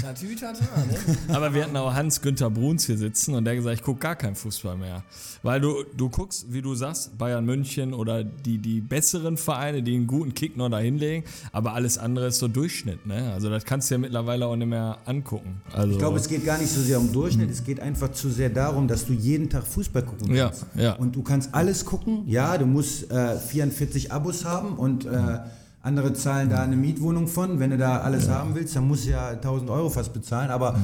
Speaker 3: Tatütata, ne?
Speaker 2: Aber wir hatten auch Hans-Günther Bruns hier sitzen und der hat gesagt, ich gucke gar keinen Fußball mehr. Weil du, du guckst, wie du sagst, Bayern München oder die, die besseren Vereine, die einen guten Kick noch da hinlegen, aber alles andere ist so Durchschnitt. Ne? Also das kannst du ja mittlerweile auch nicht mehr angucken. Also,
Speaker 4: Ich glaube, es geht gar nicht so sehr um Durchschnitt, es geht einfach zu sehr darum, dass du jeden Tag Fußball gucken
Speaker 2: Ja,
Speaker 4: kannst.
Speaker 2: ja.
Speaker 4: Und du kannst alles gucken, ja, du musst äh, 44 Abos haben und äh, andere zahlen da eine Mietwohnung von. Wenn du da alles haben willst, dann musst du ja 1000 Euro fast bezahlen, aber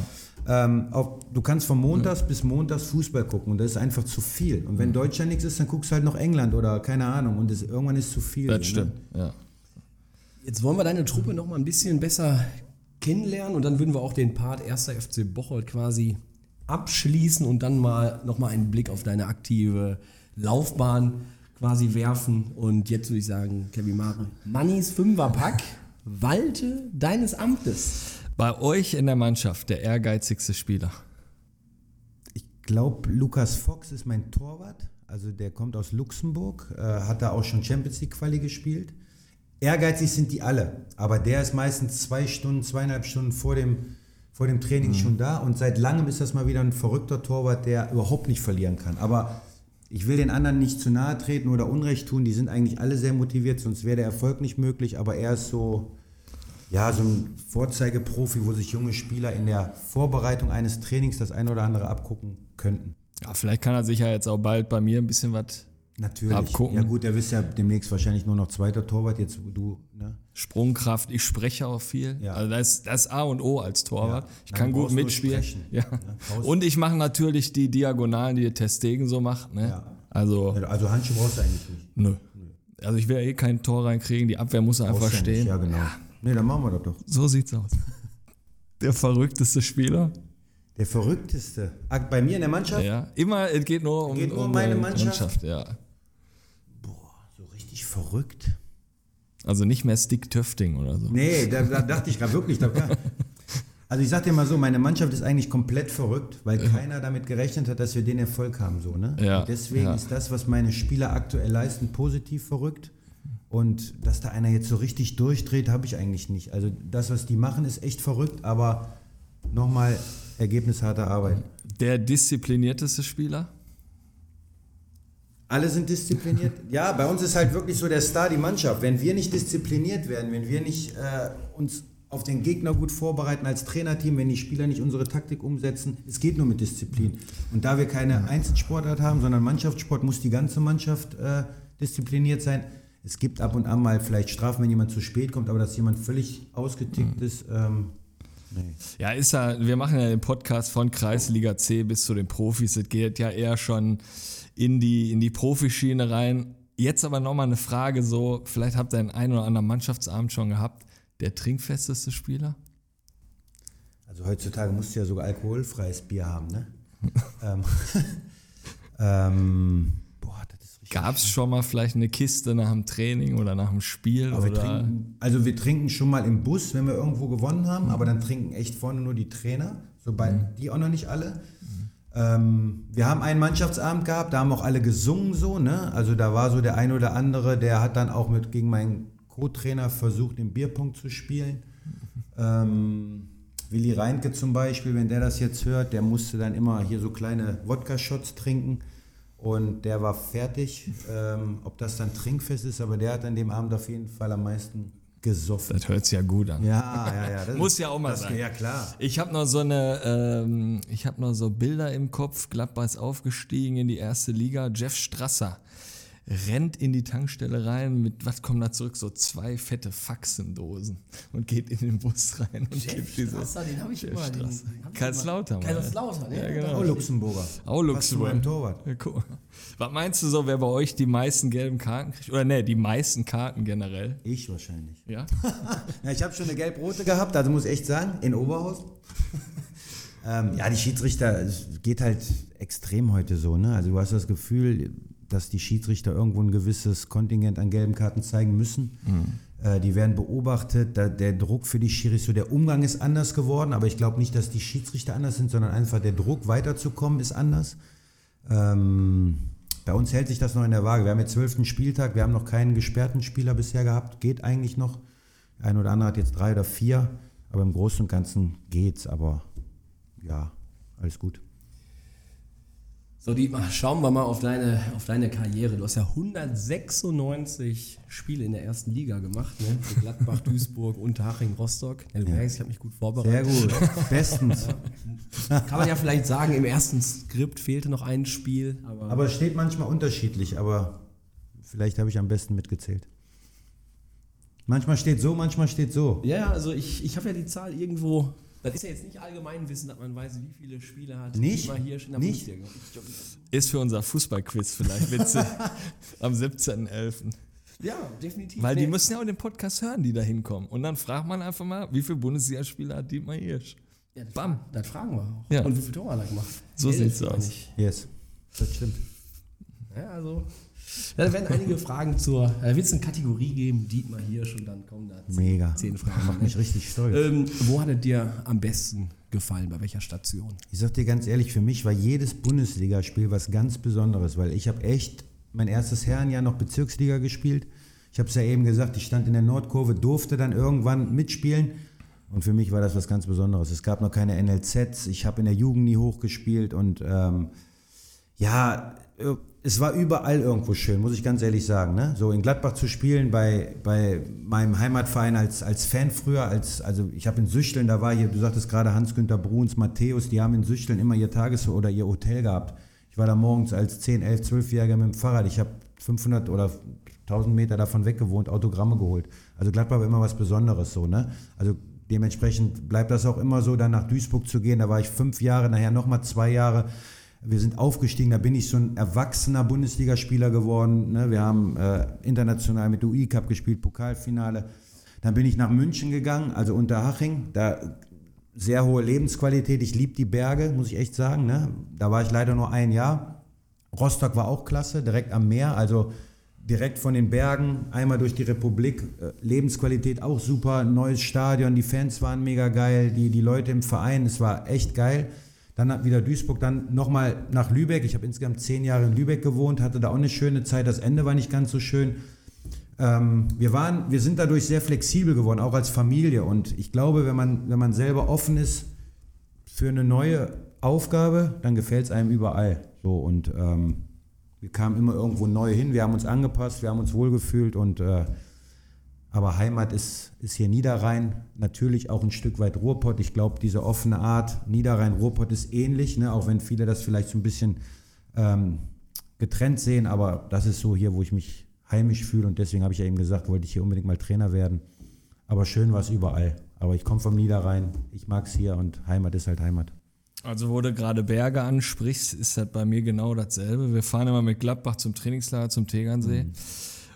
Speaker 4: ähm, auch, du kannst von Montags bis Montags Fußball gucken und das ist einfach zu viel. Und wenn Deutschland nichts ist, dann guckst du halt noch England oder keine Ahnung und das, irgendwann ist zu viel.
Speaker 2: das
Speaker 4: ne?
Speaker 2: stimmt. Ja.
Speaker 3: Jetzt wollen wir deine Truppe noch mal ein bisschen besser kennenlernen und dann würden wir auch den Part 1. FC Bocholt quasi abschließen und dann mal noch mal einen Blick auf deine aktive Laufbahn quasi werfen. Und jetzt würde ich sagen, Kevin Mare, Mannis Fünferpack, walte deines Amtes.
Speaker 2: Bei euch in der Mannschaft der ehrgeizigste Spieler.
Speaker 4: Ich glaube, Lukas Fox ist mein Torwart. Also der kommt aus Luxemburg, äh, hat da auch schon Champions League Quali gespielt. Ehrgeizig sind die alle, aber der ist meistens zwei Stunden, zweieinhalb Stunden vor dem, vor dem Training schon da und seit langem ist das mal wieder ein verrückter Torwart, der überhaupt nicht verlieren kann. Aber ich will den anderen nicht zu nahe treten oder Unrecht tun, die sind eigentlich alle sehr motiviert, sonst wäre der Erfolg nicht möglich, aber er ist so, ja, so ein Vorzeigeprofi, wo sich junge Spieler in der Vorbereitung eines Trainings das eine oder andere abgucken könnten.
Speaker 2: Ja, vielleicht kann er sich ja jetzt auch bald bei mir ein bisschen was
Speaker 4: Natürlich.
Speaker 2: Abgucken.
Speaker 4: Ja gut, der wisst ja demnächst wahrscheinlich nur noch zweiter Torwart, jetzt du, ne?
Speaker 2: Sprungkraft, ich spreche auch viel.
Speaker 4: Ja.
Speaker 2: Also das, das ist A und O als Torwart.
Speaker 4: Ja.
Speaker 2: Ich kann gut mitspielen. Ja.
Speaker 4: brauchst-
Speaker 2: Und ich mache natürlich die Diagonalen, die der Testegen so macht. Ne?
Speaker 4: Ja.
Speaker 2: Also,
Speaker 4: Also Handschuhe brauchst du eigentlich nicht.
Speaker 2: nö. Also ich will eh kein Tor reinkriegen, die Abwehr muss einfach
Speaker 4: ja
Speaker 2: stehen.
Speaker 4: Ja, genau. Nee, dann machen wir das doch.
Speaker 2: So sieht's aus. Der verrückteste Spieler.
Speaker 4: Der verrückteste. Bei mir in der Mannschaft?
Speaker 2: Ja, immer, es geht nur um,
Speaker 4: Geht nur um
Speaker 2: um
Speaker 4: meine
Speaker 2: die
Speaker 4: Mannschaft?
Speaker 2: ja.
Speaker 4: Verrückt.
Speaker 2: Also nicht mehr Stick Töfting oder so.
Speaker 4: Nee, da, da dachte ich gerade wirklich. Da, also ich sag dir mal so, meine Mannschaft ist eigentlich komplett verrückt, weil keiner damit gerechnet hat, dass wir den Erfolg haben. So, ne?
Speaker 2: Ja,
Speaker 4: Und deswegen
Speaker 2: ja.
Speaker 4: ist das, was meine Spieler aktuell leisten, positiv verrückt. Und dass da einer jetzt so richtig durchdreht, habe ich eigentlich nicht. Also das, was die machen, ist echt verrückt, aber nochmal ergebnisharte Arbeit.
Speaker 2: Der disziplinierteste Spieler?
Speaker 4: Alle sind diszipliniert. Ja, bei uns ist halt wirklich so der Star die Mannschaft. Wenn wir nicht diszipliniert werden, wenn wir nicht äh, uns auf den Gegner gut vorbereiten als Trainerteam, wenn die Spieler nicht unsere Taktik umsetzen, es geht nur mit Disziplin. Und da wir keine Einzelsportart haben, sondern Mannschaftssport, muss die ganze Mannschaft äh, diszipliniert sein. Es gibt ab und an mal vielleicht Strafen, wenn jemand zu spät kommt, aber dass jemand völlig ausgetickt ist, ähm, nee.
Speaker 2: Ja, ist ja, wir machen ja den Podcast von Kreisliga C bis zu den Profis. Es geht ja eher schon in die, in die Profischiene rein. Jetzt aber nochmal eine Frage so, vielleicht habt ihr einen einen oder anderen Mannschaftsabend schon gehabt. Der trinkfesteste Spieler?
Speaker 4: Also heutzutage musst du ja sogar alkoholfreies Bier haben, ne? ähm, ähm, boah, das ist richtig.
Speaker 2: Gab es schon mal vielleicht eine Kiste nach dem Training oder nach dem Spiel?
Speaker 4: Aber wir
Speaker 2: oder?
Speaker 4: trinken, also wir trinken schon mal im Bus, wenn wir irgendwo gewonnen haben, aber dann trinken echt vorne nur die Trainer, sobald die auch noch nicht alle. Ähm, wir haben einen Mannschaftsabend gehabt, da haben auch alle gesungen so, ne? Also da war so der ein oder andere, der hat dann auch mit gegen meinen Co-Trainer versucht, den Bierpunkt zu spielen. Ähm, Willi Reintke zum Beispiel, wenn der das jetzt hört, der musste dann immer hier so kleine Wodka-Shots trinken und der war fertig. Ähm, ob das dann trinkfest ist, aber der hat an dem Abend auf jeden Fall am meisten gesoffen.
Speaker 2: Das hört sich ja gut an.
Speaker 4: Ja, ja, ja. das
Speaker 2: Muss
Speaker 4: ist-
Speaker 2: ja auch mal
Speaker 4: das,
Speaker 2: sein.
Speaker 4: Ja, klar.
Speaker 2: Ich habe noch so eine, ähm, ich habe noch so Bilder im Kopf. Gladbach ist aufgestiegen in die erste Liga. Jeff Strasser rennt in die Tankstelle rein mit, was kommt da zurück? So zwei fette Faxendosen und geht in den Bus rein und gibt diese.
Speaker 3: Strasser, den habe ich
Speaker 2: Jeff
Speaker 3: immer. Den, hab.
Speaker 2: Kaiserslautern,
Speaker 3: ne?
Speaker 2: Ja, genau.
Speaker 4: Auch Luxemburger.
Speaker 2: Auch
Speaker 4: Passt zu
Speaker 2: Luxemburg.
Speaker 4: meinem Torwart.
Speaker 2: Ja, cool. Was meinst du so, wer bei euch die meisten gelben Karten kriegt? Oder ne, die meisten Karten generell?
Speaker 4: Ich wahrscheinlich.
Speaker 2: Ja?
Speaker 4: Ja, ich habe schon eine gelb-rote gehabt, also muss ich echt sagen, in Oberhaus. ähm, ja, die Schiedsrichter, es geht halt extrem heute so. Ne? Also du hast das Gefühl, dass die Schiedsrichter irgendwo ein gewisses Kontingent an gelben Karten zeigen müssen. Äh, die werden beobachtet, da, der Druck für die Schiris, so der Umgang ist anders geworden, aber ich glaube nicht, dass die Schiedsrichter anders sind, sondern einfach der Druck weiterzukommen ist anders. Ähm, bei uns hält sich das noch in der Waage. Wir haben jetzt zwölften Spieltag, wir haben noch keinen gesperrten Spieler bisher gehabt, geht eigentlich noch. Ein oder andere hat jetzt drei oder vier, aber im Großen und Ganzen geht's, aber ja, alles gut.
Speaker 3: So, Dietmar, schauen wir mal auf deine, auf deine Karriere. Du hast ja 196 Spiele in der ersten Liga gemacht, ne? Für Gladbach, Duisburg, Unterhaching, Rostock. Ja, du merkst, ich habe mich gut
Speaker 4: Sehr
Speaker 3: vorbereitet.
Speaker 4: gut, bestens.
Speaker 3: Kann man ja vielleicht sagen, im ersten Skript fehlte noch ein Spiel, aber,
Speaker 4: Aber es steht manchmal unterschiedlich, aber vielleicht habe ich am besten mitgezählt. Manchmal steht so, manchmal steht so.
Speaker 3: ja, ja, also ich, ich habe ja die Zahl irgendwo. Das ist ja jetzt nicht Allgemeinwissen, dass man weiß, wie viele Spiele hat
Speaker 4: Nicht?
Speaker 3: Dietmar Hirsch in der
Speaker 4: Nicht?
Speaker 2: Ist für unser Fußballquiz vielleicht witzig. Am 17.11.
Speaker 3: Ja, definitiv.
Speaker 2: Weil die
Speaker 3: Nee.
Speaker 2: müssen ja auch den Podcast hören, die da hinkommen. Und dann fragt man einfach mal, wie viele Bundesligaspieler hat Dietmar Hirsch?
Speaker 3: Ja, das,
Speaker 2: Bam.
Speaker 3: Das fragen wir auch.
Speaker 2: Ja.
Speaker 3: Und wie viele Tore hat er gemacht?
Speaker 2: So sieht's
Speaker 3: meine
Speaker 2: aus.
Speaker 4: Yes, das stimmt.
Speaker 3: Ja, also. Da werden einige Fragen zur. Da wird es eine Kategorie geben, Dietmar Hirsch, und dann kommen da zehn,
Speaker 4: Mega.
Speaker 3: zehn Fragen.
Speaker 4: Macht mich richtig stolz.
Speaker 3: Ähm, wo hat es dir am besten gefallen? Bei welcher Station?
Speaker 4: Ich sag dir ganz ehrlich, für mich war jedes Bundesligaspiel was ganz Besonderes, weil ich habe echt mein erstes Herrenjahr noch Bezirksliga gespielt. Ich habe es ja eben gesagt, ich stand in der Nordkurve, durfte dann irgendwann mitspielen und für mich war das was ganz Besonderes. Es gab noch keine NLZs, ich habe in der Jugend nie hochgespielt und ähm, ja, äh, es war überall irgendwo schön, muss ich ganz ehrlich sagen. Ne? So in Gladbach zu spielen, bei, bei meinem Heimatverein als, als Fan früher, als, also ich habe in Süchteln, da war hier, du sagtest gerade Hans-Günther Bruns, Matthäus, die haben in Süchteln immer ihr Tages- oder ihr Hotel gehabt. Ich war da morgens als 10, 11, 12-Jähriger mit dem Fahrrad. Ich habe 500 oder 1000 Meter davon weg gewohnt, Autogramme geholt. Also Gladbach war immer was Besonderes so, ne? Also dementsprechend bleibt das auch immer so, dann nach Duisburg zu gehen. Da war ich fünf Jahre, nachher nochmal zwei Jahre. Wir sind aufgestiegen, da bin ich so ein erwachsener Bundesligaspieler geworden. Ne? Wir haben äh, international mit UI Cup gespielt, Pokalfinale. Dann bin ich nach München gegangen, also Unterhaching. Da sehr hohe Lebensqualität. Ich liebe die Berge, muss ich echt sagen. Ne? Da war ich leider nur ein Jahr. Rostock war auch klasse, direkt am Meer, also direkt von den Bergen, einmal durch die Republik. Äh, Lebensqualität auch super, neues Stadion, die Fans waren mega geil, die, die Leute im Verein, es war echt geil. Dann wieder Duisburg, dann nochmal nach Lübeck. Ich habe insgesamt zehn Jahre in Lübeck gewohnt, hatte da auch eine schöne Zeit. Das Ende war nicht ganz so schön. Ähm, wir, waren, wir sind dadurch sehr flexibel geworden, auch als Familie. Und ich glaube, wenn man, wenn man selber offen ist für eine neue Aufgabe, dann gefällt es einem überall. So, und ähm, wir kamen immer irgendwo neu hin, wir haben uns angepasst, wir haben uns wohlgefühlt und äh, aber Heimat ist, ist hier Niederrhein, natürlich auch ein Stück weit Ruhrpott. Ich glaube, diese offene Art, Niederrhein-Ruhrpott ist ähnlich, ne? auch wenn viele das vielleicht so ein bisschen ähm, getrennt sehen, aber das ist so hier, wo ich mich heimisch fühle und deswegen habe ich ja eben gesagt, wollte ich hier unbedingt mal Trainer werden. Aber schön war es überall. Aber ich komme vom Niederrhein, ich mag es hier und Heimat ist halt Heimat.
Speaker 2: Also wo du gerade Berge ansprichst, ist das bei mir genau dasselbe. Wir fahren immer mit Gladbach zum Trainingslager zum Tegernsee. Mhm.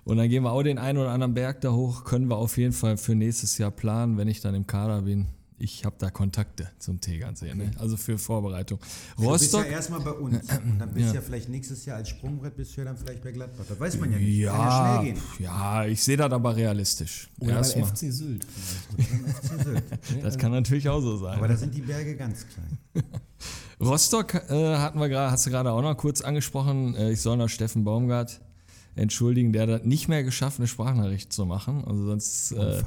Speaker 2: Und dann gehen wir auch den einen oder anderen Berg da hoch. Können wir auf jeden Fall für nächstes Jahr planen, wenn ich dann im Kader bin ich habe da Kontakte zum Tegernsee, ne? also für Vorbereitung.
Speaker 4: Rostock. Du bist ja erstmal bei uns und dann bist ja. ja vielleicht nächstes Jahr als Sprungbrett bist du ja dann vielleicht bei Gladbach. Das weiß man ja nicht.
Speaker 2: Ja, Kann ja, ja ich sehe das aber realistisch.
Speaker 3: Oder erstmal. FC Sylt
Speaker 2: FC Sylt. das kann natürlich auch so sein.
Speaker 4: Aber da sind die Berge ganz klein.
Speaker 2: Rostock äh, hatten wir gerade, hast du gerade auch noch kurz angesprochen. Äh, ich soll noch Steffen Baumgart entschuldigen, der hat nicht mehr geschafft, eine Sprachnachricht zu machen. Also sonst äh,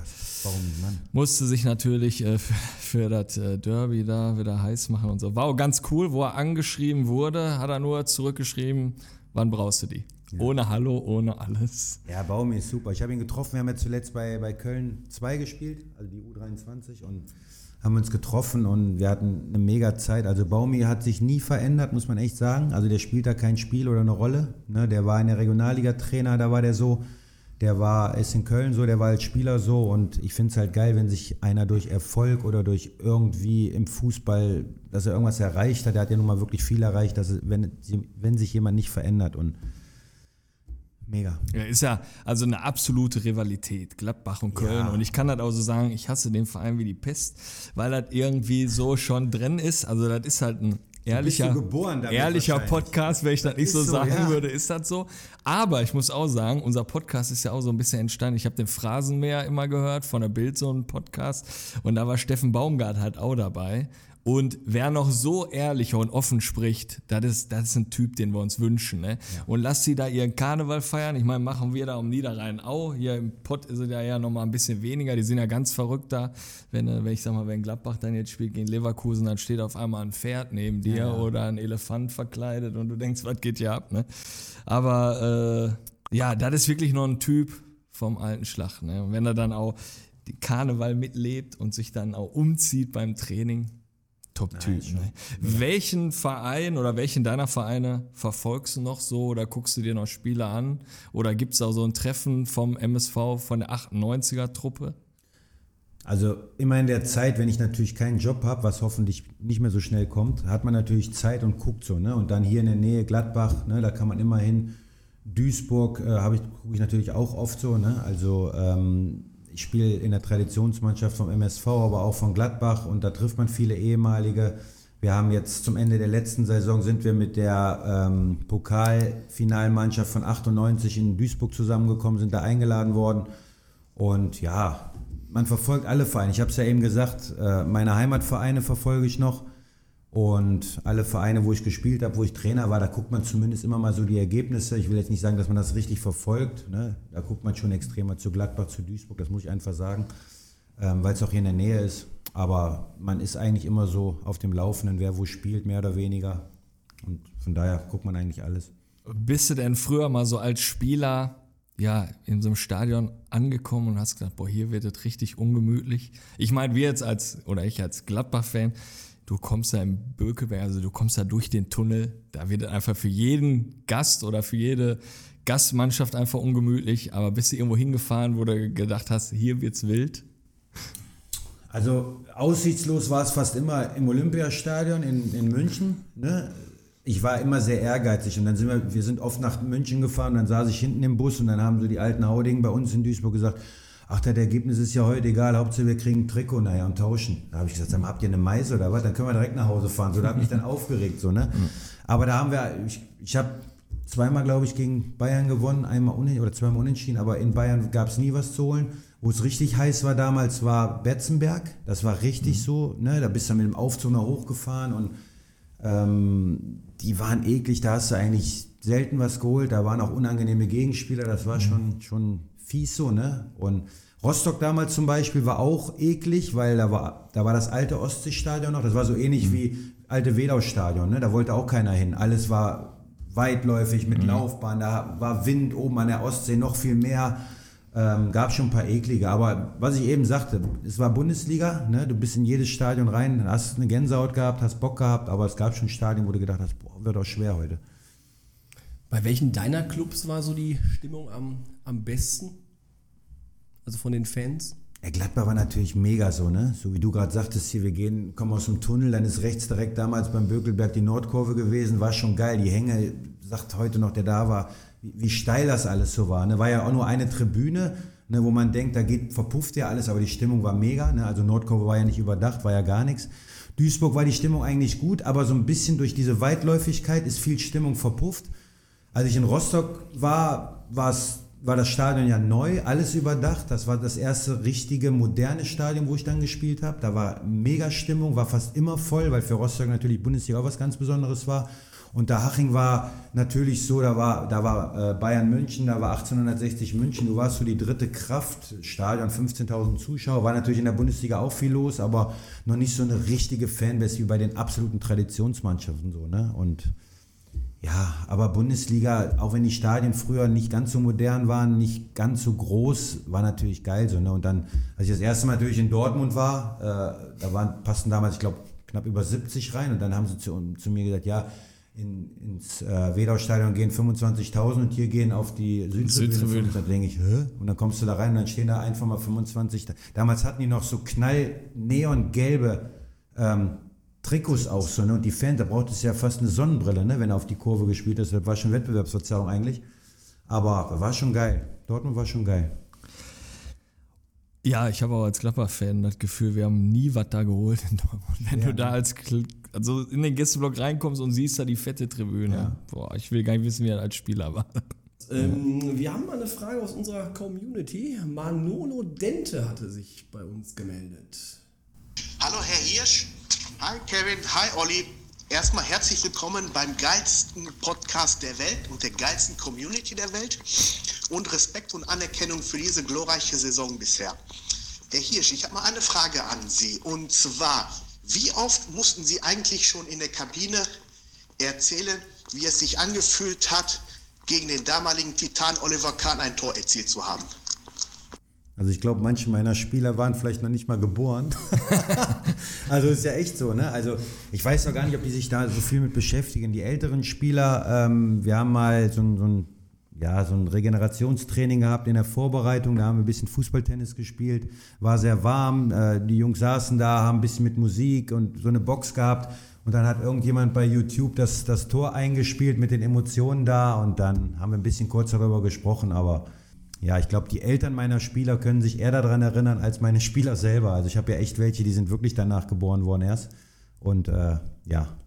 Speaker 2: musste sich natürlich äh, für, für das äh, Derby da wieder heiß machen und so. War auch ganz cool, wo er angeschrieben wurde, hat er nur zurückgeschrieben, wann brauchst du die? Ja. Ohne Hallo, ohne alles.
Speaker 4: Ja, Baumi ist super. Ich habe ihn getroffen, wir haben ja zuletzt bei, bei Köln 2 gespielt, also die U23 und haben uns getroffen und wir hatten eine mega Zeit. Also Baumi hat sich nie verändert, muss man echt sagen. Also der spielt da kein Spiel oder eine Rolle. Ne? Der war in der Regionalliga-Trainer, da war der so. Der war, ist in Köln so, der war als Spieler so. Und ich finde es halt geil, wenn sich einer durch Erfolg oder durch irgendwie im Fußball, dass er irgendwas erreicht hat. Der hat ja nun mal wirklich viel erreicht, dass wenn, wenn sich jemand nicht verändert. Und Mega.
Speaker 2: Ja, ist ja also eine absolute Rivalität, Gladbach und Köln. Ja. Und ich kann das auch so sagen, ich hasse den Verein wie die Pest, weil das irgendwie so schon drin ist. Also das ist halt ein ehrlicher, ehrlicher Podcast, wenn ich das, das nicht so, so sagen ja. würde, ist das so. Aber ich muss auch sagen, unser Podcast ist ja auch so ein bisschen entstanden. Ich habe den Phrasenmäher immer gehört von der Bild so ein Podcast und da war Steffen Baumgart halt auch dabei. Und wer noch so ehrlich und offen spricht, das ist, das ist ein Typ, den wir uns wünschen. Ne? Ja. Und lass sie da ihren Karneval feiern. Ich meine, machen wir da um Niederrhein auch. Hier im Pott ist es ja eher noch mal ein bisschen weniger. Die sind ja ganz verrückt da. Wenn, äh, wenn ich sag mal, wenn Gladbach dann jetzt spielt gegen Leverkusen, dann steht auf einmal ein Pferd neben dir ja. oder ein Elefant verkleidet und du denkst, was geht hier ab? Ne? Aber äh, ja, das ist wirklich noch ein Typ vom alten Schlag. Ne? Und wenn er dann auch die Karneval mitlebt und sich dann auch umzieht beim Training, Top-Typ. Ne? Welchen Verein oder welchen deiner Vereine verfolgst du noch so oder guckst du dir noch Spiele an? Oder gibt es auch so ein Treffen vom MSV von der 98er-Truppe?
Speaker 4: Also immer in der Zeit, wenn ich natürlich keinen Job habe, was hoffentlich nicht mehr so schnell kommt, hat man natürlich Zeit und guckt so. Ne? Und dann hier in der Nähe Gladbach, ne, da kann man immer hin. Duisburg äh, ich, gucke ich natürlich auch oft so. Ne? Also ähm, ich spiele in der Traditionsmannschaft vom MSV, aber auch von Gladbach und da trifft man viele ehemalige. Wir haben jetzt zum Ende der letzten Saison sind wir mit der ähm, Pokalfinalmannschaft von 98 in Duisburg zusammengekommen, sind da eingeladen worden und ja, man verfolgt alle Vereine. Ich habe es ja eben gesagt, äh, meine Heimatvereine verfolge ich noch. Und alle Vereine, wo ich gespielt habe, wo ich Trainer war, da guckt man zumindest immer mal so die Ergebnisse. Ich will jetzt nicht sagen, dass man das richtig verfolgt. Ne? Da guckt man schon extremer zu Gladbach, zu Duisburg, das muss ich einfach sagen, ähm, weil es auch hier in der Nähe ist. Aber man ist eigentlich immer so auf dem Laufenden, wer wo spielt, mehr oder weniger. Und von daher guckt man eigentlich alles.
Speaker 2: Bist du denn früher mal so als Spieler ja, in so einem Stadion angekommen und hast gedacht, boah, hier wird es richtig ungemütlich? Ich meine, wir jetzt als, oder ich als Gladbach-Fan, du kommst da im Bökeberg, also du kommst da durch den Tunnel, da wird einfach für jeden Gast oder für jede Gastmannschaft einfach ungemütlich, aber bist du irgendwo hingefahren, wo du gedacht hast, hier wird's wild?
Speaker 4: Also aussichtslos war es fast immer im Olympiastadion in, in München. Ne? Ich war immer sehr ehrgeizig und dann sind wir, wir sind oft nach München gefahren, dann saß ich hinten im Bus und dann haben so die alten Haudingen bei uns in Duisburg gesagt, ach, das Ergebnis ist ja heute egal, Hauptsache wir kriegen ein Trikot nachher und tauschen. Da habe ich gesagt, dann habt ihr eine Meise oder was? Dann können wir direkt nach Hause fahren. So, da hat mich dann aufgeregt. So, ne? Aber da haben wir, ich, ich habe zweimal, glaube ich, gegen Bayern gewonnen, einmal unentschieden oder zweimal unentschieden, aber in Bayern gab es nie was zu holen. Wo es richtig heiß war damals, war Betzenberg. Das war richtig so. Ne? Da bist du mit dem Aufzug noch hochgefahren und ähm, die waren eklig. Da hast du eigentlich selten was geholt. Da waren auch unangenehme Gegenspieler. Das war schon, schon fies so. Ne? Und Rostock damals zum Beispiel war auch eklig, weil da war, da war das alte Ostseestadion noch. Das war so ähnlich wie alte Wedau-Stadion. Ne? Da wollte auch keiner hin. Alles war weitläufig mit Laufbahn. Da war Wind oben an der Ostsee noch viel mehr. Ähm, gab schon ein paar eklige, aber was ich eben sagte, es war Bundesliga, ne? du bist in jedes Stadion rein, hast eine Gänsehaut gehabt, hast Bock gehabt, aber es gab schon Stadien, wo du gedacht hast, boah, wird auch schwer heute.
Speaker 3: Bei welchen deiner Clubs war so die Stimmung am, am besten? Also von den Fans?
Speaker 4: Ja, Gladbach war natürlich mega so, ne? So wie du gerade sagtest, hier, wir gehen, kommen aus dem Tunnel, dann ist rechts direkt damals beim Bökelberg die Nordkurve gewesen, war schon geil. Die Hänge, sagt heute noch, der da war, wie, wie steil das alles so war. Ne? War ja auch nur eine Tribüne, ne, wo man denkt, da geht, verpufft ja alles, aber die Stimmung war mega. Ne? Also Nordkurve war ja nicht überdacht, war ja gar nichts. Duisburg war die Stimmung eigentlich gut, aber so ein bisschen durch diese Weitläufigkeit ist viel Stimmung verpufft. Als ich in Rostock war, war es war das Stadion ja neu, alles überdacht. Das war das erste richtige moderne Stadion, wo ich dann gespielt habe. Da war mega Stimmung, war fast immer voll, weil für Rostock natürlich Bundesliga auch was ganz Besonderes war. Und der Haching war natürlich so, da war, da war äh, Bayern München, da war 1860 München, du warst so die dritte Kraft, Stadion 15.000 Zuschauer, war natürlich in der Bundesliga auch viel los, aber noch nicht so eine richtige Fanbase wie bei den absoluten Traditionsmannschaften so, ne? Und ja, aber Bundesliga, auch wenn die Stadien früher nicht ganz so modern waren, nicht ganz so groß, war natürlich geil so. Ne? Und dann, als ich das erste Mal natürlich in Dortmund war, äh, da waren, passten damals, ich glaube, knapp über 70 rein. Und dann haben sie zu, zu mir gesagt, ja, in, ins äh, Wedau-Stadion gehen 25.000 und hier gehen auf die Südtribüne
Speaker 2: Südtribüne.
Speaker 4: 25. Da denke ich, hä? Und dann kommst du da rein und dann stehen da einfach mal 25. Damals hatten die noch so knall neongelbe ähm, Trikots auch so, ne? Und die Fans, da braucht es ja fast eine Sonnenbrille, ne? Wenn er auf die Kurve gespielt ist. Das war schon Wettbewerbsverzerrung eigentlich. Aber war schon geil. Dortmund war schon geil.
Speaker 2: Ja, ich habe auch als Gladbach-Fan das Gefühl, wir haben nie was da geholt in Dortmund. Wenn du da als also in den Gästeblock reinkommst und siehst da die fette Tribüne. Boah, ich will gar nicht wissen, wie er als Spieler war.
Speaker 3: Ähm, wir haben mal eine Frage aus unserer Community. Manolo Dente hatte sich bei uns gemeldet.
Speaker 5: Hallo Herr Hirsch. Hi Kevin. Hi Olli. Erstmal herzlich willkommen beim geilsten Podcast der Welt und der geilsten Community der Welt. Und Respekt und Anerkennung für diese glorreiche Saison bisher. Herr Hirsch, ich habe mal eine Frage an Sie. Und zwar, wie oft mussten Sie eigentlich schon in der Kabine erzählen, wie es sich angefühlt hat, gegen den damaligen Titan Oliver Kahn ein Tor erzielt zu haben?
Speaker 4: Also ich glaube, manche meiner Spieler waren vielleicht noch nicht mal geboren. also ist ja echt so, ne? Also ich weiß noch gar nicht, ob die sich da so viel mit beschäftigen. Die älteren Spieler, ähm, wir haben mal so ein, so ein ja, so ein Regenerationstraining gehabt in der Vorbereitung. Da haben wir ein bisschen Fußballtennis gespielt. War sehr warm. Äh, die Jungs saßen da, haben ein bisschen mit Musik und so eine Box gehabt. Und dann hat irgendjemand bei YouTube das, das Tor eingespielt mit den Emotionen da. Und dann haben wir ein bisschen kurz darüber gesprochen. Aber ja, ich glaube, die Eltern meiner Spieler können sich eher daran erinnern als meine Spieler selber. Also ich habe ja echt welche, die sind wirklich danach geboren worden erst. Und äh, ja,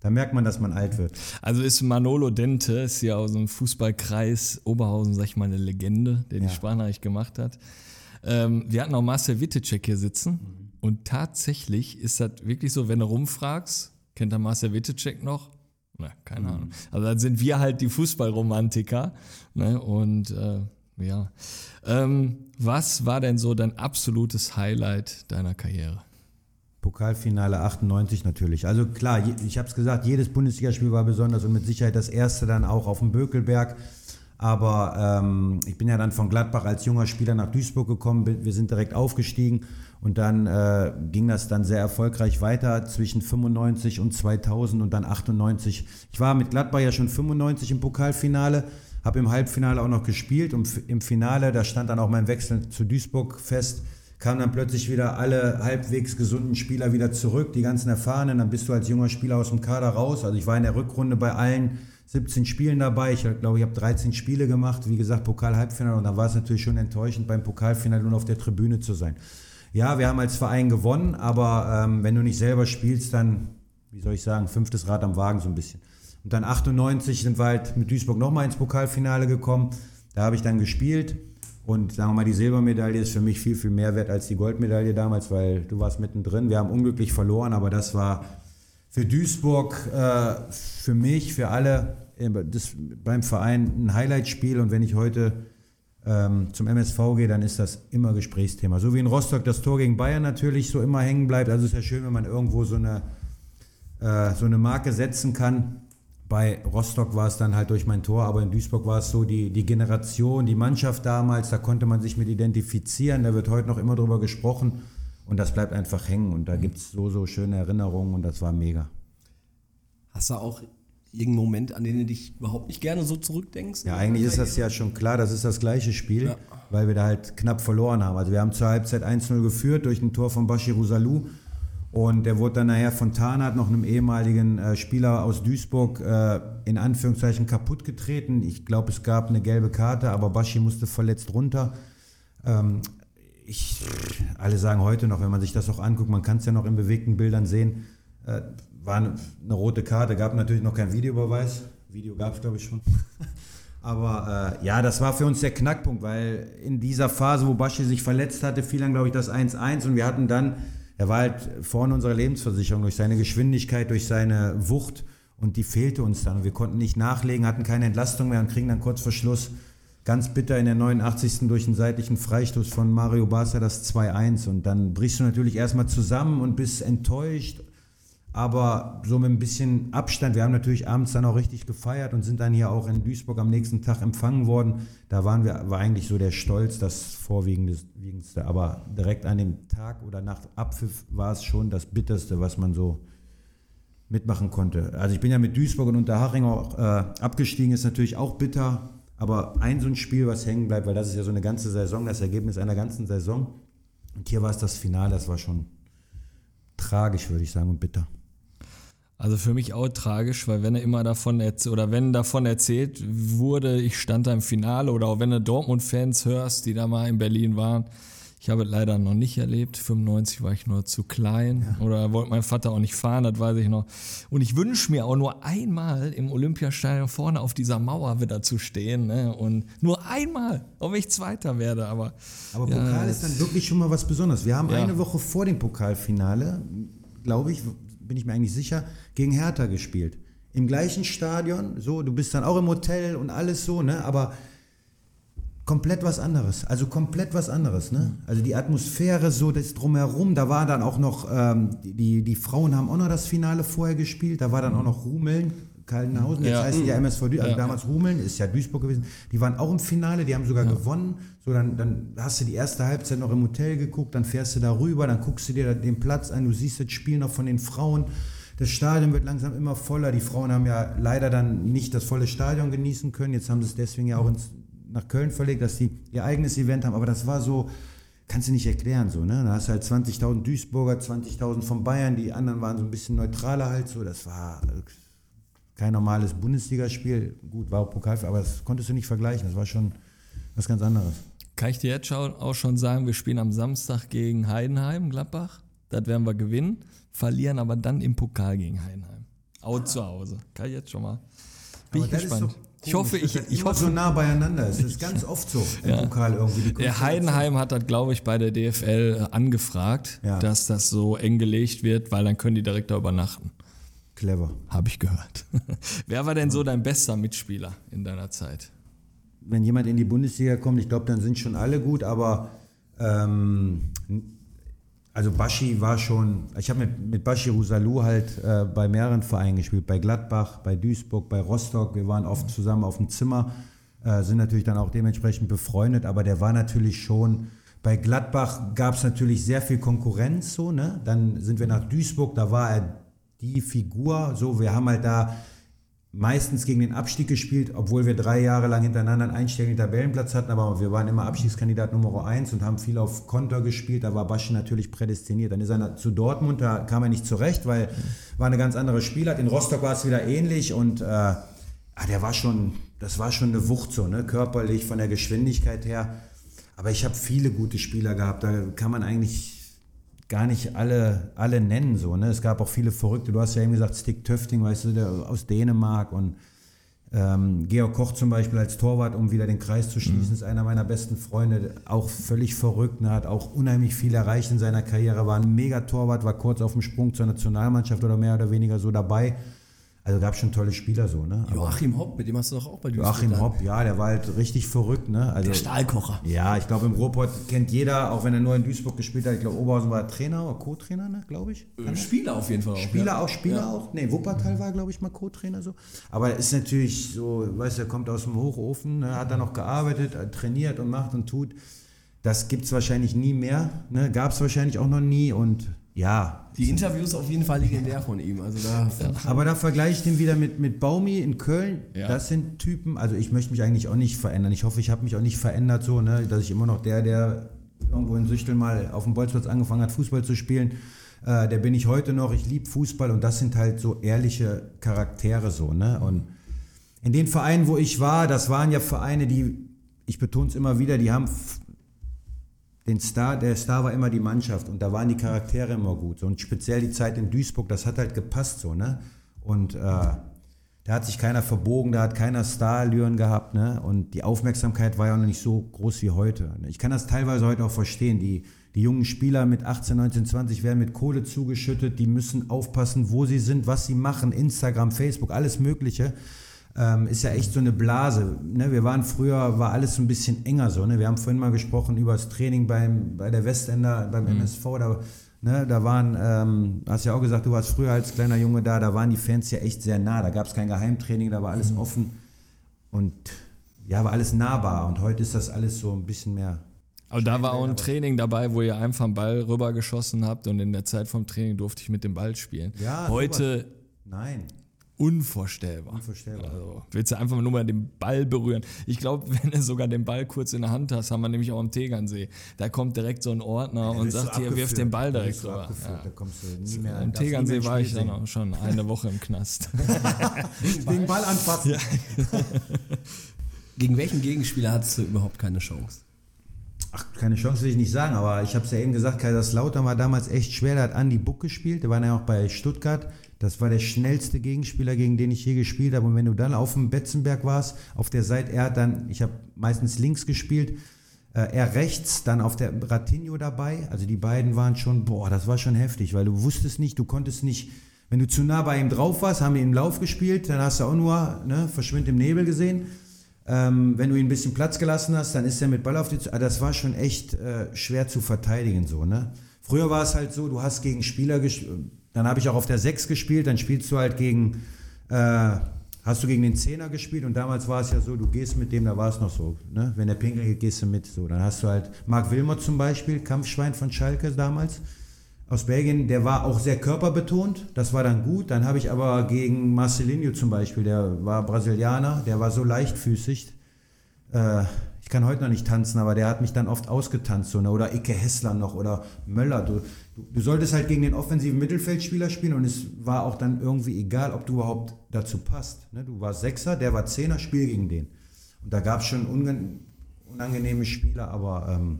Speaker 4: da merkt man, dass man alt wird.
Speaker 2: Also ist Manolo Dente, ist ja aus dem Fußballkreis Oberhausen, sag ich mal, eine Legende, der die
Speaker 4: Ja.
Speaker 2: Sprachnachricht gemacht hat. Ähm, wir hatten auch Marcel Wittecek hier sitzen und tatsächlich ist das wirklich so, wenn du rumfragst, kennt er Marcel Wittecek noch? Na, keine Ahnung. Also dann sind wir halt die Fußballromantiker. Ne? Und äh, ja. Ähm, was war denn so dein absolutes Highlight deiner Karriere?
Speaker 4: Pokalfinale 98 natürlich. Also klar, ich habe es gesagt, jedes Bundesligaspiel war besonders und mit Sicherheit das erste dann auch auf dem Bökelberg. Aber ähm, ich bin ja dann von Gladbach als junger Spieler nach Duisburg gekommen, wir sind direkt aufgestiegen und dann äh, ging das dann sehr erfolgreich weiter zwischen 95 und 2000 und dann 98. Ich war mit Gladbach ja schon 95 im Pokalfinale, habe im Halbfinale auch noch gespielt und im Finale, da stand dann auch mein Wechsel zu Duisburg fest, kamen dann plötzlich wieder alle halbwegs gesunden Spieler wieder zurück, die ganzen Erfahrenen, dann bist du als junger Spieler aus dem Kader raus. Also ich war in der Rückrunde bei allen 17 Spielen dabei. Ich glaube, ich habe 13 Spiele gemacht, wie gesagt, Pokal-Halbfinale und dann war es natürlich schon enttäuschend, beim Pokalfinale nur auf der Tribüne zu sein. Ja, wir haben als Verein gewonnen, aber ähm, wenn du nicht selber spielst, dann, wie soll ich sagen, fünftes Rad am Wagen so ein bisschen. Und dann 98 sind wir halt mit Duisburg nochmal ins Pokalfinale gekommen. Da habe ich dann gespielt. Und sagen wir mal, die Silbermedaille ist für mich viel, viel mehr wert als die Goldmedaille damals, weil du warst mittendrin. Wir haben unglücklich verloren, aber das war für Duisburg, äh, für mich, für alle äh, das, beim Verein ein Highlightspiel. Und wenn ich heute ähm, zum MSV gehe, dann ist das immer Gesprächsthema. So wie in Rostock das Tor gegen Bayern natürlich so immer hängen bleibt. Also es ist ja schön, wenn man irgendwo so eine, äh, so eine Marke setzen kann. Bei Rostock war es dann halt durch mein Tor, aber in Duisburg war es so die, die Generation, die Mannschaft damals, da konnte man sich mit identifizieren, da wird heute noch immer drüber gesprochen und das bleibt einfach hängen und da gibt es so, so schöne Erinnerungen und das war mega.
Speaker 3: Hast du auch irgendeinen Moment, an den du dich überhaupt nicht gerne so zurückdenkst?
Speaker 4: Ja, eigentlich ist das ja schon klar, das ist das gleiche Spiel, ja. weil wir da halt knapp verloren haben. Also wir haben zur Halbzeit 1-0 geführt durch ein Tor von Bashiru Salou und der wurde dann nachher von Tarnat, noch einem ehemaligen äh, Spieler aus Duisburg, äh, in Anführungszeichen kaputt getreten. Ich glaube, es gab eine gelbe Karte, aber Baschi musste verletzt runter. Ähm, ich, alle sagen heute noch, wenn man sich das auch anguckt, man kann es ja noch in bewegten Bildern sehen, äh, war eine, eine, rote Karte, gab natürlich noch keinen Videobeweis. Video gab es, glaube ich, schon. Aber äh, ja, das war für uns der Knackpunkt, weil in dieser Phase, wo Baschi sich verletzt hatte, fiel dann, glaube ich, das 1-1 und wir hatten dann er war halt vorne unserer Lebensversicherung durch seine Geschwindigkeit, durch seine Wucht und die fehlte uns dann. wir konnten nicht nachlegen, hatten keine Entlastung mehr und kriegen dann kurz vor Schluss ganz bitter in der 89. durch einen seitlichen Freistoß von Mario Barca das 2-1 und dann brichst du natürlich erstmal zusammen und bist enttäuscht aber so mit ein bisschen Abstand. Wir haben natürlich abends dann auch richtig gefeiert und sind dann hier auch in Duisburg am nächsten Tag empfangen worden. Da waren wir, war eigentlich so der Stolz, das Vorwiegendste. Aber direkt an dem Tag oder nach Abpfiff war es schon das Bitterste, was man so mitmachen konnte. Also ich bin ja mit Duisburg und Unterhaching auch äh, abgestiegen, ist natürlich auch bitter. Aber ein so ein Spiel, was hängen bleibt, weil das ist ja so eine ganze Saison, das Ergebnis einer ganzen Saison. Und hier war es das Finale, das war schon tragisch, würde ich sagen, und bitter.
Speaker 2: Also für mich auch tragisch, weil wenn er immer davon erzählt, oder wenn davon erzählt wurde, ich stand da im Finale oder auch wenn du Dortmund-Fans hörst, die da mal in Berlin waren, ich habe es leider noch nicht erlebt. 95 war ich nur zu klein ja. oder wollte mein Vater auch nicht fahren, das weiß ich noch. Und ich wünsche mir auch nur einmal im Olympiastadion vorne auf dieser Mauer wieder zu stehen. Ne? Und nur einmal, ob ich Zweiter werde. Aber,
Speaker 4: aber ja, Pokal ist dann wirklich schon mal was Besonderes. Wir haben ja. eine Woche vor dem Pokalfinale, glaube ich, bin ich mir eigentlich sicher, gegen Hertha gespielt. Im gleichen Stadion, so, du bist dann auch im Hotel und alles so, ne? Aber komplett was anderes. Also komplett was anderes, ne? Also die Atmosphäre, so das drumherum, da war dann auch noch, ähm, die, die Frauen haben auch noch das Finale vorher gespielt, da war dann auch noch Rumeln, Kaltenhausen, jetzt ja. heißt ja MSV Duisburg, also ja. damals Rumeln, ist ja Duisburg gewesen. Die waren auch im Finale, die haben sogar ja. gewonnen. So, dann, dann hast du die erste Halbzeit noch im Hotel geguckt, dann fährst du da rüber, dann guckst du dir den Platz an, du siehst das Spiel noch von den Frauen. Das Stadion wird langsam immer voller. Die Frauen haben ja leider dann nicht das volle Stadion genießen können. Jetzt haben sie es deswegen ja auch ins, nach Köln verlegt, dass sie ihr eigenes Event haben. Aber das war so, kannst du nicht erklären so. Ne? Da hast du halt 20.000 Duisburger, 20.000 von Bayern. Die anderen waren so ein bisschen neutraler halt so. Das war kein normales Bundesligaspiel. Gut, war auch Pokalspiel, aber das konntest du nicht vergleichen. Das war schon was ganz anderes.
Speaker 2: Kann ich dir jetzt auch schon sagen, wir spielen am Samstag gegen Heidenheim, Gladbach. Das werden wir gewinnen, verlieren aber dann im Pokal gegen Heidenheim. Auch zu Hause. Kann ich jetzt schon mal. Bin aber ich gespannt.
Speaker 4: Ich hoffe, ich, ich hoffe so nah beieinander. Es ist ganz oft so im ja. Pokal irgendwie.
Speaker 2: Der Heidenheim hat das, glaube ich, bei der DFL angefragt, ja. dass das so eng gelegt wird, weil dann können die direkt da übernachten.
Speaker 4: Clever.
Speaker 2: Habe ich gehört. Wer war denn so dein bester Mitspieler in deiner Zeit?
Speaker 4: Wenn jemand in die Bundesliga kommt, ich glaube, dann sind schon alle gut, aber ähm, also Baschi war schon, ich habe mit, mit Baschi Rusalou halt äh, bei mehreren Vereinen gespielt, bei Gladbach, bei Duisburg, bei Rostock, wir waren oft zusammen auf dem Zimmer, äh, sind natürlich dann auch dementsprechend befreundet, aber der war natürlich schon, bei Gladbach gab es natürlich sehr viel Konkurrenz, so, ne? Dann sind wir nach Duisburg, da war er die Figur. So, wir haben halt da meistens gegen den Abstieg gespielt, obwohl wir drei Jahre lang hintereinander einen einstelligen Tabellenplatz hatten, aber wir waren immer Abstiegskandidat Nummer eins und haben viel auf Konter gespielt. Da war Baschi natürlich prädestiniert. Dann ist er zu Dortmund, da kam er nicht zurecht, weil war eine ganz andere Spielart. In Rostock war es wieder ähnlich und äh, ah, der war schon, das war schon eine Wucht so, ne? körperlich, von der Geschwindigkeit her. Aber ich habe viele gute Spieler gehabt. Da kann man eigentlich gar nicht alle, alle nennen. So, ne? Es gab auch viele Verrückte. Du hast ja eben gesagt, Stick Töfting, weißt du, der aus Dänemark und ähm, Georg Koch zum Beispiel als Torwart, um wieder den Kreis zu schließen, mhm. ist einer meiner besten Freunde, auch völlig verrückt, ne? hat auch unheimlich viel erreicht in seiner Karriere, war ein Mega-Torwart, war kurz auf dem Sprung zur Nationalmannschaft oder mehr oder weniger so dabei. Also gab schon tolle Spieler so, ne?
Speaker 3: Joachim Hopp, mit dem hast du doch auch bei
Speaker 4: dir Joachim Hopp, ja, der war halt richtig verrückt, ne?
Speaker 3: Also, der Stahlkocher.
Speaker 4: Ja, ich glaube im Ruhrpott kennt jeder, auch wenn er nur in Duisburg gespielt hat, ich glaube Oberhausen war Trainer oder Co-Trainer, ne, glaube ich.
Speaker 3: Äh, Spieler auf jeden Fall auch.
Speaker 4: Spieler ja. auch, Spieler ja. auch. Ne, Wuppertal war, glaube ich, mal Co-Trainer so. Aber ist natürlich so, weißt du, er kommt aus dem Hochofen, ne, hat da noch gearbeitet, trainiert und macht und tut. Das gibt es wahrscheinlich nie mehr, ne? Gab es wahrscheinlich auch noch nie und ja.
Speaker 3: Die Interviews auf jeden Fall legendär von ihm. Also da
Speaker 4: Aber da vergleiche ich den wieder mit, mit Baumi in Köln. Ja. Das sind Typen, also ich möchte mich eigentlich auch nicht verändern. Ich hoffe, ich habe mich auch nicht verändert, so, ne, dass ich immer noch der, der irgendwo in Süchtel mal auf dem Bolzplatz angefangen hat, Fußball zu spielen, äh, der bin ich heute noch. Ich liebe Fußball und das sind halt so ehrliche Charaktere so. Ne? Und in den Vereinen, wo ich war, das waren ja Vereine, die, ich betone es immer wieder, die haben den Star, der Star war immer die Mannschaft und da waren die Charaktere immer gut. Und speziell die Zeit in Duisburg, das hat halt gepasst so, ne? Und äh, da hat sich keiner verbogen, da hat keiner Starallüren gehabt, ne? Und die Aufmerksamkeit war ja noch nicht so groß wie heute. Ich kann das teilweise heute auch verstehen. Die, die jungen Spieler mit 18, 19, 20 werden mit Kohle zugeschüttet, die müssen aufpassen, wo sie sind, was sie machen, Instagram, Facebook, alles Mögliche ähm, ist ja echt so eine Blase. Ne? Wir waren früher, war alles so ein bisschen enger so. Ne? Wir haben vorhin mal gesprochen über das Training beim, bei der Westender, beim mhm. MSV. Da, ne? da waren, ähm, hast ja auch gesagt, du warst früher als kleiner Junge da, da waren die Fans ja echt sehr nah. Da gab es kein Geheimtraining, da war alles mhm. offen und ja, war alles nahbar. Und heute ist das alles so ein bisschen mehr
Speaker 2: aber da war auch ein Training dabei, wo ihr einfach einen Ball rübergeschossen habt und in der Zeit vom Training durfte ich mit dem Ball spielen. Ja, Heute.
Speaker 4: Sowas. Nein
Speaker 2: unvorstellbar.
Speaker 4: Unvorstellbar.
Speaker 2: Also, willst du einfach nur mal den Ball berühren? Ich glaube, wenn du sogar den Ball kurz in der Hand hast, haben wir nämlich auch am Tegernsee. Da kommt direkt so ein Ordner ja, und sagt hier, wirf den Ball direkt rüber. Ja. Da kommst du nie mehr Am Tegernsee war ich dann auch schon eine Woche im Knast.
Speaker 4: den Ball anfassen. Ja.
Speaker 3: Gegen welchen Gegenspieler hattest du überhaupt keine Chance?
Speaker 4: Ach, keine Chance will ich nicht sagen, aber ich habe es ja eben gesagt, Kaiserslautern war damals echt schwer, da hat Andi Buck gespielt, der war ja auch bei Stuttgart. Das war der schnellste Gegenspieler, gegen den ich je gespielt habe. Und wenn du dann auf dem Betzenberg warst, auf der Seite, er dann, ich habe meistens links gespielt, äh, er rechts, dann auf der Ratinho dabei. Also die beiden waren schon, boah, das war schon heftig, weil du wusstest nicht, du konntest nicht, wenn du zu nah bei ihm drauf warst, haben wir ihn im Lauf gespielt, dann hast du auch nur ne, Verschwind im Nebel gesehen. Ähm, wenn du ihn ein bisschen Platz gelassen hast, dann ist er mit Ball auf die. Also das war schon echt äh, schwer zu verteidigen, so, ne? Früher war es halt so, du hast gegen Spieler gespielt dann habe ich auch auf der 6 gespielt, dann spielst du halt gegen, äh, hast du gegen den Zehner gespielt und damals war es ja so, du gehst mit dem, da war es noch so, ne? wenn der Pinkel geht, gehst du mit. So, dann hast du halt Marc Wilmot zum Beispiel, Kampfschwein von Schalke damals aus Belgien, der war auch sehr körperbetont, das war dann gut. Dann habe ich aber gegen Marcelinho zum Beispiel, der war Brasilianer, der war so leichtfüßig. Äh, ich kann heute noch nicht tanzen, aber der hat mich dann oft ausgetanzt. So, ne? Oder Icke Hessler noch oder Möller. Du, du, du, solltest halt gegen den offensiven Mittelfeldspieler spielen und es war auch dann irgendwie egal, ob du überhaupt dazu passt. Ne? Du warst Sechser, der war Zehner, spiel gegen den. Und da gab es schon unangenehme Spieler, aber ähm,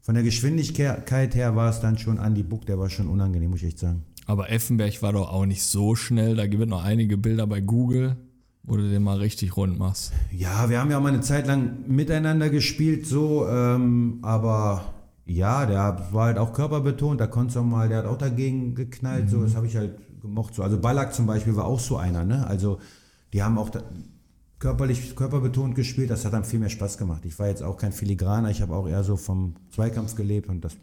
Speaker 4: von der Geschwindigkeit her war es dann schon Andy Buck, der war schon unangenehm, muss ich echt sagen.
Speaker 2: Aber Effenberg war doch auch nicht so schnell. Da gibt es noch einige Bilder bei Google wo du den mal richtig rund machst.
Speaker 4: Ja, wir haben ja auch mal eine Zeit lang miteinander gespielt, so, ähm, aber ja, der war halt auch körperbetont, da konntest du auch mal, der hat auch dagegen geknallt, mhm. so, das habe ich halt gemocht. So. Also Ballack zum Beispiel war auch so einer, ne? Also die haben auch da, körperlich, körperbetont gespielt, das hat dann viel mehr Spaß gemacht. Ich war jetzt auch kein Filigraner, ich habe auch eher so vom Zweikampf gelebt und das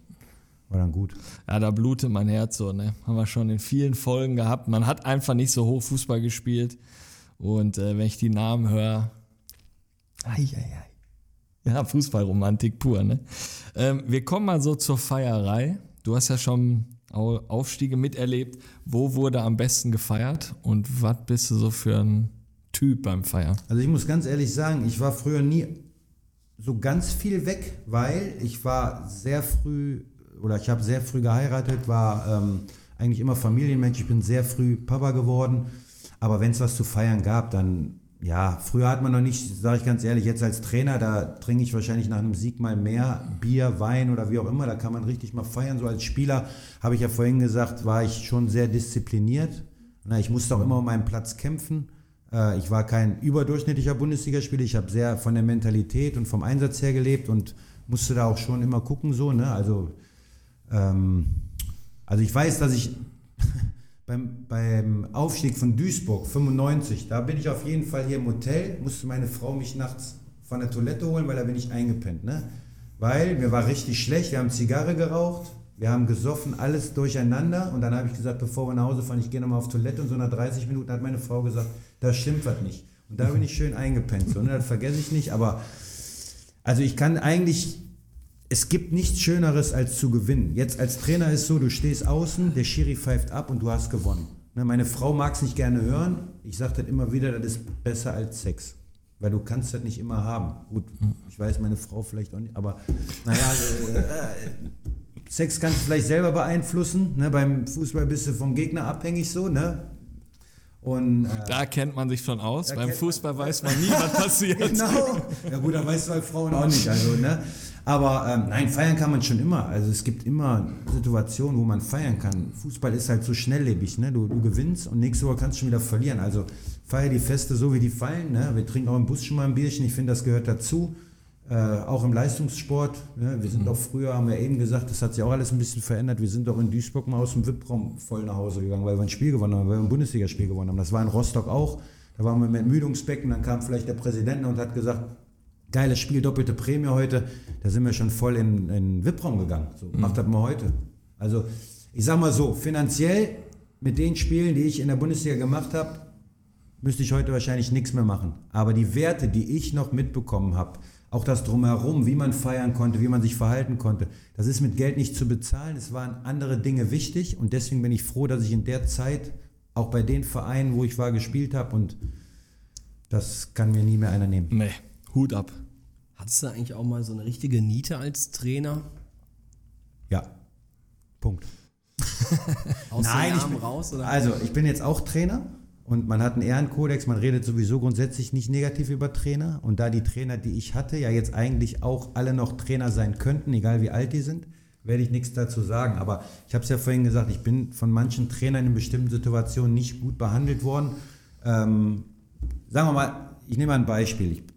Speaker 4: war dann gut.
Speaker 2: Ja, da blutet mein Herz so, ne? Haben wir schon in vielen Folgen gehabt. Man hat einfach nicht so hoch Fußball gespielt. Und äh, wenn ich die Namen höre, ja, Fußballromantik pur, ne? Ähm, wir kommen mal so zur Feierei. Du hast ja schon Au- Aufstiege miterlebt. Wo wurde am besten gefeiert und was bist du so für ein Typ beim Feiern?
Speaker 4: Also ich muss ganz ehrlich sagen, ich war früher nie so ganz viel weg, weil ich war sehr früh oder ich habe sehr früh geheiratet, war ähm, eigentlich immer Familienmensch. Ich bin sehr früh Papa geworden. Aber wenn es was zu feiern gab, dann ja, früher hat man noch nicht, sage ich ganz ehrlich, jetzt als Trainer, da trinke ich wahrscheinlich nach einem Sieg mal mehr Bier, Wein oder wie auch immer. Da kann man richtig mal feiern. So als Spieler habe ich ja vorhin gesagt, war ich schon sehr diszipliniert. Na, ich musste auch immer um meinen Platz kämpfen. Äh, Ich war kein überdurchschnittlicher Bundesligaspieler. Ich habe sehr von der Mentalität und vom Einsatz her gelebt und musste da auch schon immer gucken, so, ne? Also, ähm, also ich weiß, dass ich beim, beim Aufstieg von Duisburg 95, da bin ich auf jeden Fall hier im Hotel, musste meine Frau mich nachts von der Toilette holen, weil da bin ich eingepennt, ne? Weil mir war richtig schlecht, wir haben Zigarre geraucht, wir haben gesoffen, alles durcheinander und dann habe ich gesagt, bevor wir nach Hause fahren, ich gehe nochmal auf Toilette und so nach 30 Minuten hat meine Frau gesagt, da stimmt was nicht. Und da bin ich schön eingepennt, so, ne? Das vergesse ich nicht, aber also ich kann eigentlich, es gibt nichts Schöneres als zu gewinnen. Jetzt als Trainer ist so, du stehst außen, der Schiri pfeift ab und du hast gewonnen. Ne, meine Frau mag es nicht gerne hören. Ich sage das immer wieder, das ist besser als Sex. Weil du kannst das nicht immer haben. Gut, ich weiß, meine Frau vielleicht auch nicht, aber naja, äh, Sex kannst du vielleicht selber beeinflussen. Ne? Beim Fußball bist du vom Gegner abhängig so, ne? Und äh,
Speaker 2: Da kennt man sich schon aus. Beim Fußball weiß man nie, was passiert.
Speaker 4: Genau. Ja gut, da weißt du halt Frauen auch nicht. Also, ne? Aber ähm, nein, feiern kann man schon immer. Also es gibt immer Situationen, wo man feiern kann. Fußball ist halt so schnelllebig. Ne? Du, du gewinnst und nächste Woche kannst du schon wieder verlieren. Also feier die Feste so, wie die fallen. Ne? Wir trinken auch im Bus schon mal ein Bierchen. Ich finde, das gehört dazu. Äh, auch im Leistungssport. Ne? Wir sind auch früher, haben wir eben gesagt, das hat sich auch alles ein bisschen verändert. Wir sind doch in Duisburg mal aus dem VIP-Raum voll nach Hause gegangen, weil wir ein Spiel gewonnen haben, weil wir ein Bundesligaspiel gewonnen haben. Das war in Rostock auch. Da waren wir mit Müdungsbecken, dann kam vielleicht der Präsident und hat gesagt, geiles Spiel, doppelte Prämie heute. Da sind wir schon voll in in den VIP-Raum gegangen. So, macht das mal heute. Also, ich sag mal so, finanziell mit den Spielen, die ich in der Bundesliga gemacht habe, müsste ich heute wahrscheinlich nichts mehr machen. Aber die Werte, die ich noch mitbekommen habe, auch das drumherum, wie man feiern konnte, wie man sich verhalten konnte, das ist mit Geld nicht zu bezahlen. Es waren andere Dinge wichtig und deswegen bin ich froh, dass ich in der Zeit auch bei den Vereinen, wo ich war, gespielt habe und das kann mir nie mehr einer nehmen.
Speaker 2: Nee, Hut ab.
Speaker 3: Hattest du eigentlich auch mal so eine richtige Niete als Trainer?
Speaker 4: Ja. Punkt.
Speaker 3: Aus
Speaker 4: Nein, ich bin,
Speaker 3: raus? Oder?
Speaker 4: also ich bin jetzt auch Trainer und man hat einen Ehrenkodex, man redet sowieso grundsätzlich nicht negativ über Trainer und da die Trainer, die ich hatte, ja jetzt eigentlich auch alle noch Trainer sein könnten, egal wie alt die sind, werde ich nichts dazu sagen. Aber ich habe es ja vorhin gesagt, ich bin von manchen Trainern in bestimmten Situationen nicht gut behandelt worden. Ähm, sagen wir mal, ich nehme mal ein Beispiel. Ich,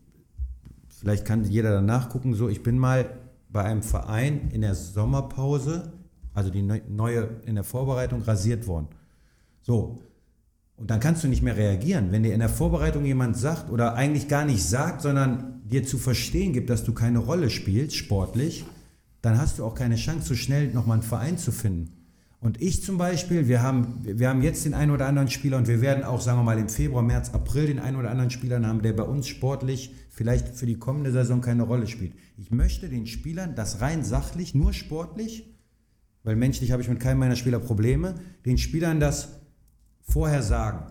Speaker 4: vielleicht kann jeder danach gucken. So, ich bin mal bei einem Verein in der Sommerpause, also die neu- neue in der Vorbereitung, rasiert worden. So. Und dann kannst du nicht mehr reagieren. Wenn dir in der Vorbereitung jemand sagt oder eigentlich gar nicht sagt, sondern dir zu verstehen gibt, dass du keine Rolle spielst, sportlich, dann hast du auch keine Chance, so schnell nochmal einen Verein zu finden. Und ich zum Beispiel, wir haben, wir haben jetzt den einen oder anderen Spieler und wir werden auch, sagen wir mal, im Februar, März, April den einen oder anderen Spieler haben, der bei uns sportlich vielleicht für die kommende Saison keine Rolle spielt. Ich möchte den Spielern das rein sachlich, nur sportlich, weil menschlich habe ich mit keinem meiner Spieler Probleme, den Spielern das vorher sagen,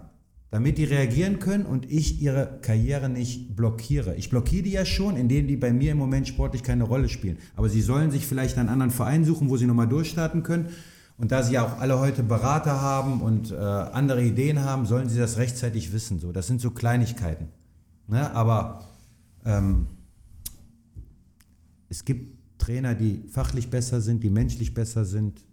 Speaker 4: damit die reagieren können und ich ihre Karriere nicht blockiere. Ich blockiere die ja schon, indem die bei mir im Moment sportlich keine Rolle spielen. Aber sie sollen sich vielleicht einen anderen Verein suchen, wo sie nochmal durchstarten können. Und da sie ja auch alle heute Berater haben und äh, andere Ideen haben, sollen sie das rechtzeitig wissen. So, das sind so Kleinigkeiten. Ne? Aber ähm, es gibt Trainer, die fachlich besser sind, die menschlich besser sind.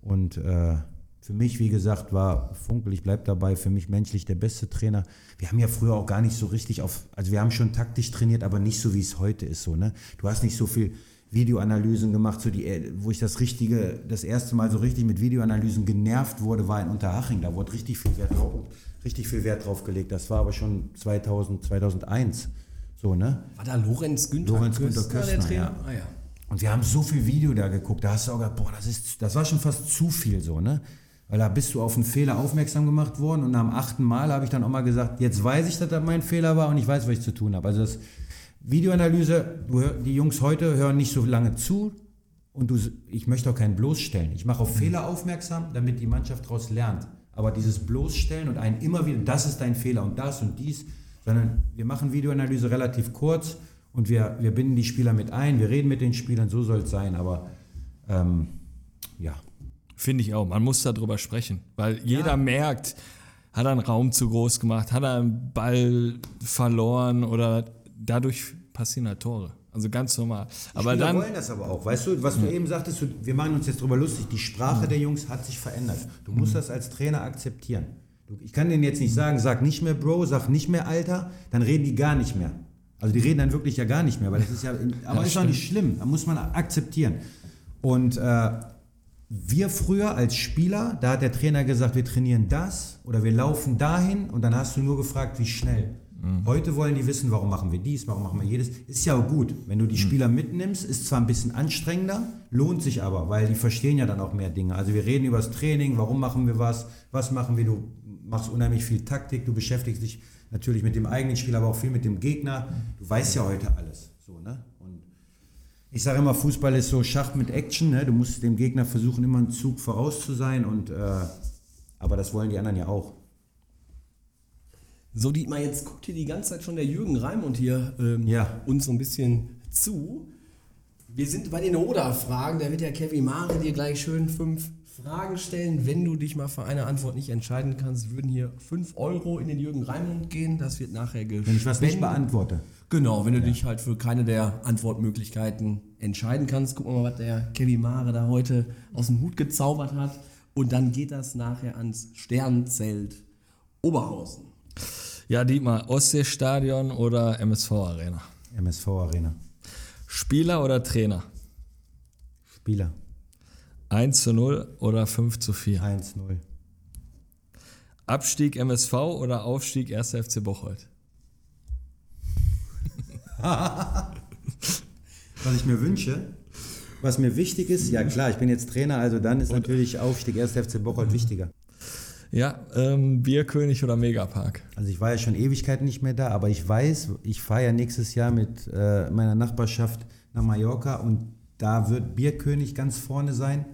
Speaker 4: Und äh, für mich, wie gesagt, war Funkel, ich bleibe dabei, für mich menschlich der beste Trainer. Wir haben ja früher auch gar nicht so richtig auf, also wir haben schon taktisch trainiert, aber nicht so, wie es heute ist. So, ne? Du hast nicht so viel Videoanalysen gemacht, so die, äh, wo ich das richtige, das erste Mal so richtig mit Videoanalysen genervt wurde, war in Unterhaching. Da wurde richtig viel Wert drauf, richtig viel Wert drauf gelegt. Das war aber schon 2000, 2001. So, ne?
Speaker 3: War da Lorenz Günther
Speaker 4: Lorenz Günther Köstner,
Speaker 3: Trainer?
Speaker 4: ja.
Speaker 3: Ah, ja.
Speaker 4: Und wir haben so viel Video da geguckt, da hast du auch gedacht, boah, das, ist, das war schon fast zu viel so, ne? Weil da bist du auf einen Fehler aufmerksam gemacht worden und am achten Mal habe ich dann auch mal gesagt, jetzt weiß ich, dass das mein Fehler war und ich weiß, was ich zu tun habe. Also das Videoanalyse, die Jungs heute hören nicht so lange zu und du, ich möchte auch keinen bloßstellen. Ich mache auf Fehler aufmerksam, damit die Mannschaft daraus lernt. Aber dieses bloßstellen und einen immer wieder, das ist dein Fehler und das und dies, sondern wir machen Videoanalyse relativ kurz und wir, wir binden die Spieler mit ein, wir reden mit den Spielern, so soll es sein. Aber ähm, ja,
Speaker 2: Finde ich auch. Man muss darüber sprechen, weil jeder merkt, hat er einen Raum zu groß gemacht, hat er einen Ball verloren oder dadurch passieren halt Tore. Also ganz normal. Aber
Speaker 4: Spieler
Speaker 2: dann,
Speaker 4: wollen das aber auch. Weißt du, was du eben sagtest, du, wir machen uns jetzt drüber lustig, die Sprache der Jungs hat sich verändert. Du musst das als Trainer akzeptieren. Ich kann denen jetzt nicht sagen, sag nicht mehr Bro, sag nicht mehr Alter, dann reden die gar nicht mehr. Also die reden dann wirklich ja gar nicht mehr, weil das ist ja, aber ist doch nicht schlimm, da muss man akzeptieren. Und äh, wir früher als Spieler, da hat der Trainer gesagt, wir trainieren das oder wir laufen dahin und dann hast du nur gefragt, wie schnell. Heute wollen die wissen, warum machen wir dies, warum machen wir jedes. Ist ja auch gut, wenn du die Spieler mitnimmst, ist zwar ein bisschen anstrengender, lohnt sich aber, weil die verstehen ja dann auch mehr Dinge. Also wir reden über das Training, warum machen wir was, was machen wir, du machst unheimlich viel Taktik, du beschäftigst dich natürlich mit dem eigenen Spiel, aber auch viel mit dem Gegner. Du weißt ja heute alles. So, ne? Und ich sage immer, Fußball ist so Schach mit Action. Ne? Du musst dem Gegner versuchen, immer einen Zug voraus zu sein. Und, äh, aber das wollen die anderen ja auch.
Speaker 3: So, Dietmar, jetzt guckt hier die ganze Zeit schon der Jürgen Raimund hier ähm,
Speaker 4: Ja.
Speaker 3: uns so ein bisschen zu. Wir sind bei den Oder-Fragen. Da wird der Kevin Mare dir gleich schön fünf Fragen stellen. Wenn du dich mal für eine Antwort nicht entscheiden kannst, würden hier fünf Euro in den Jürgen Raimund gehen. Das wird nachher gespendet.
Speaker 4: Wenn ich was nicht beantworte.
Speaker 3: Genau, wenn du dich halt für keine der Antwortmöglichkeiten entscheiden kannst, gucken wir mal, was der Kevin Mare da heute aus dem Hut gezaubert hat. Und dann geht das nachher ans Sternzelt Oberhausen.
Speaker 2: Ja, Dietmar, Ostseestadion oder MSV Arena?
Speaker 4: MSV Arena.
Speaker 2: Spieler oder Trainer?
Speaker 4: Spieler.
Speaker 2: 1 zu 0 oder 5 zu 4?
Speaker 4: 1-0.
Speaker 2: Abstieg MSV oder Aufstieg 1. FC Bocholt?
Speaker 4: Was ich mir wünsche, was mir wichtig ist, ja klar, ich bin jetzt Trainer, also dann ist natürlich Aufstieg 1. FC Bocholt wichtiger.
Speaker 2: Ja, ähm, Bierkönig oder Megapark?
Speaker 4: Also ich war ja schon Ewigkeiten nicht mehr da, aber ich weiß, ich fahre ja nächstes Jahr mit äh, meiner Nachbarschaft nach Mallorca und da wird Bierkönig ganz vorne sein.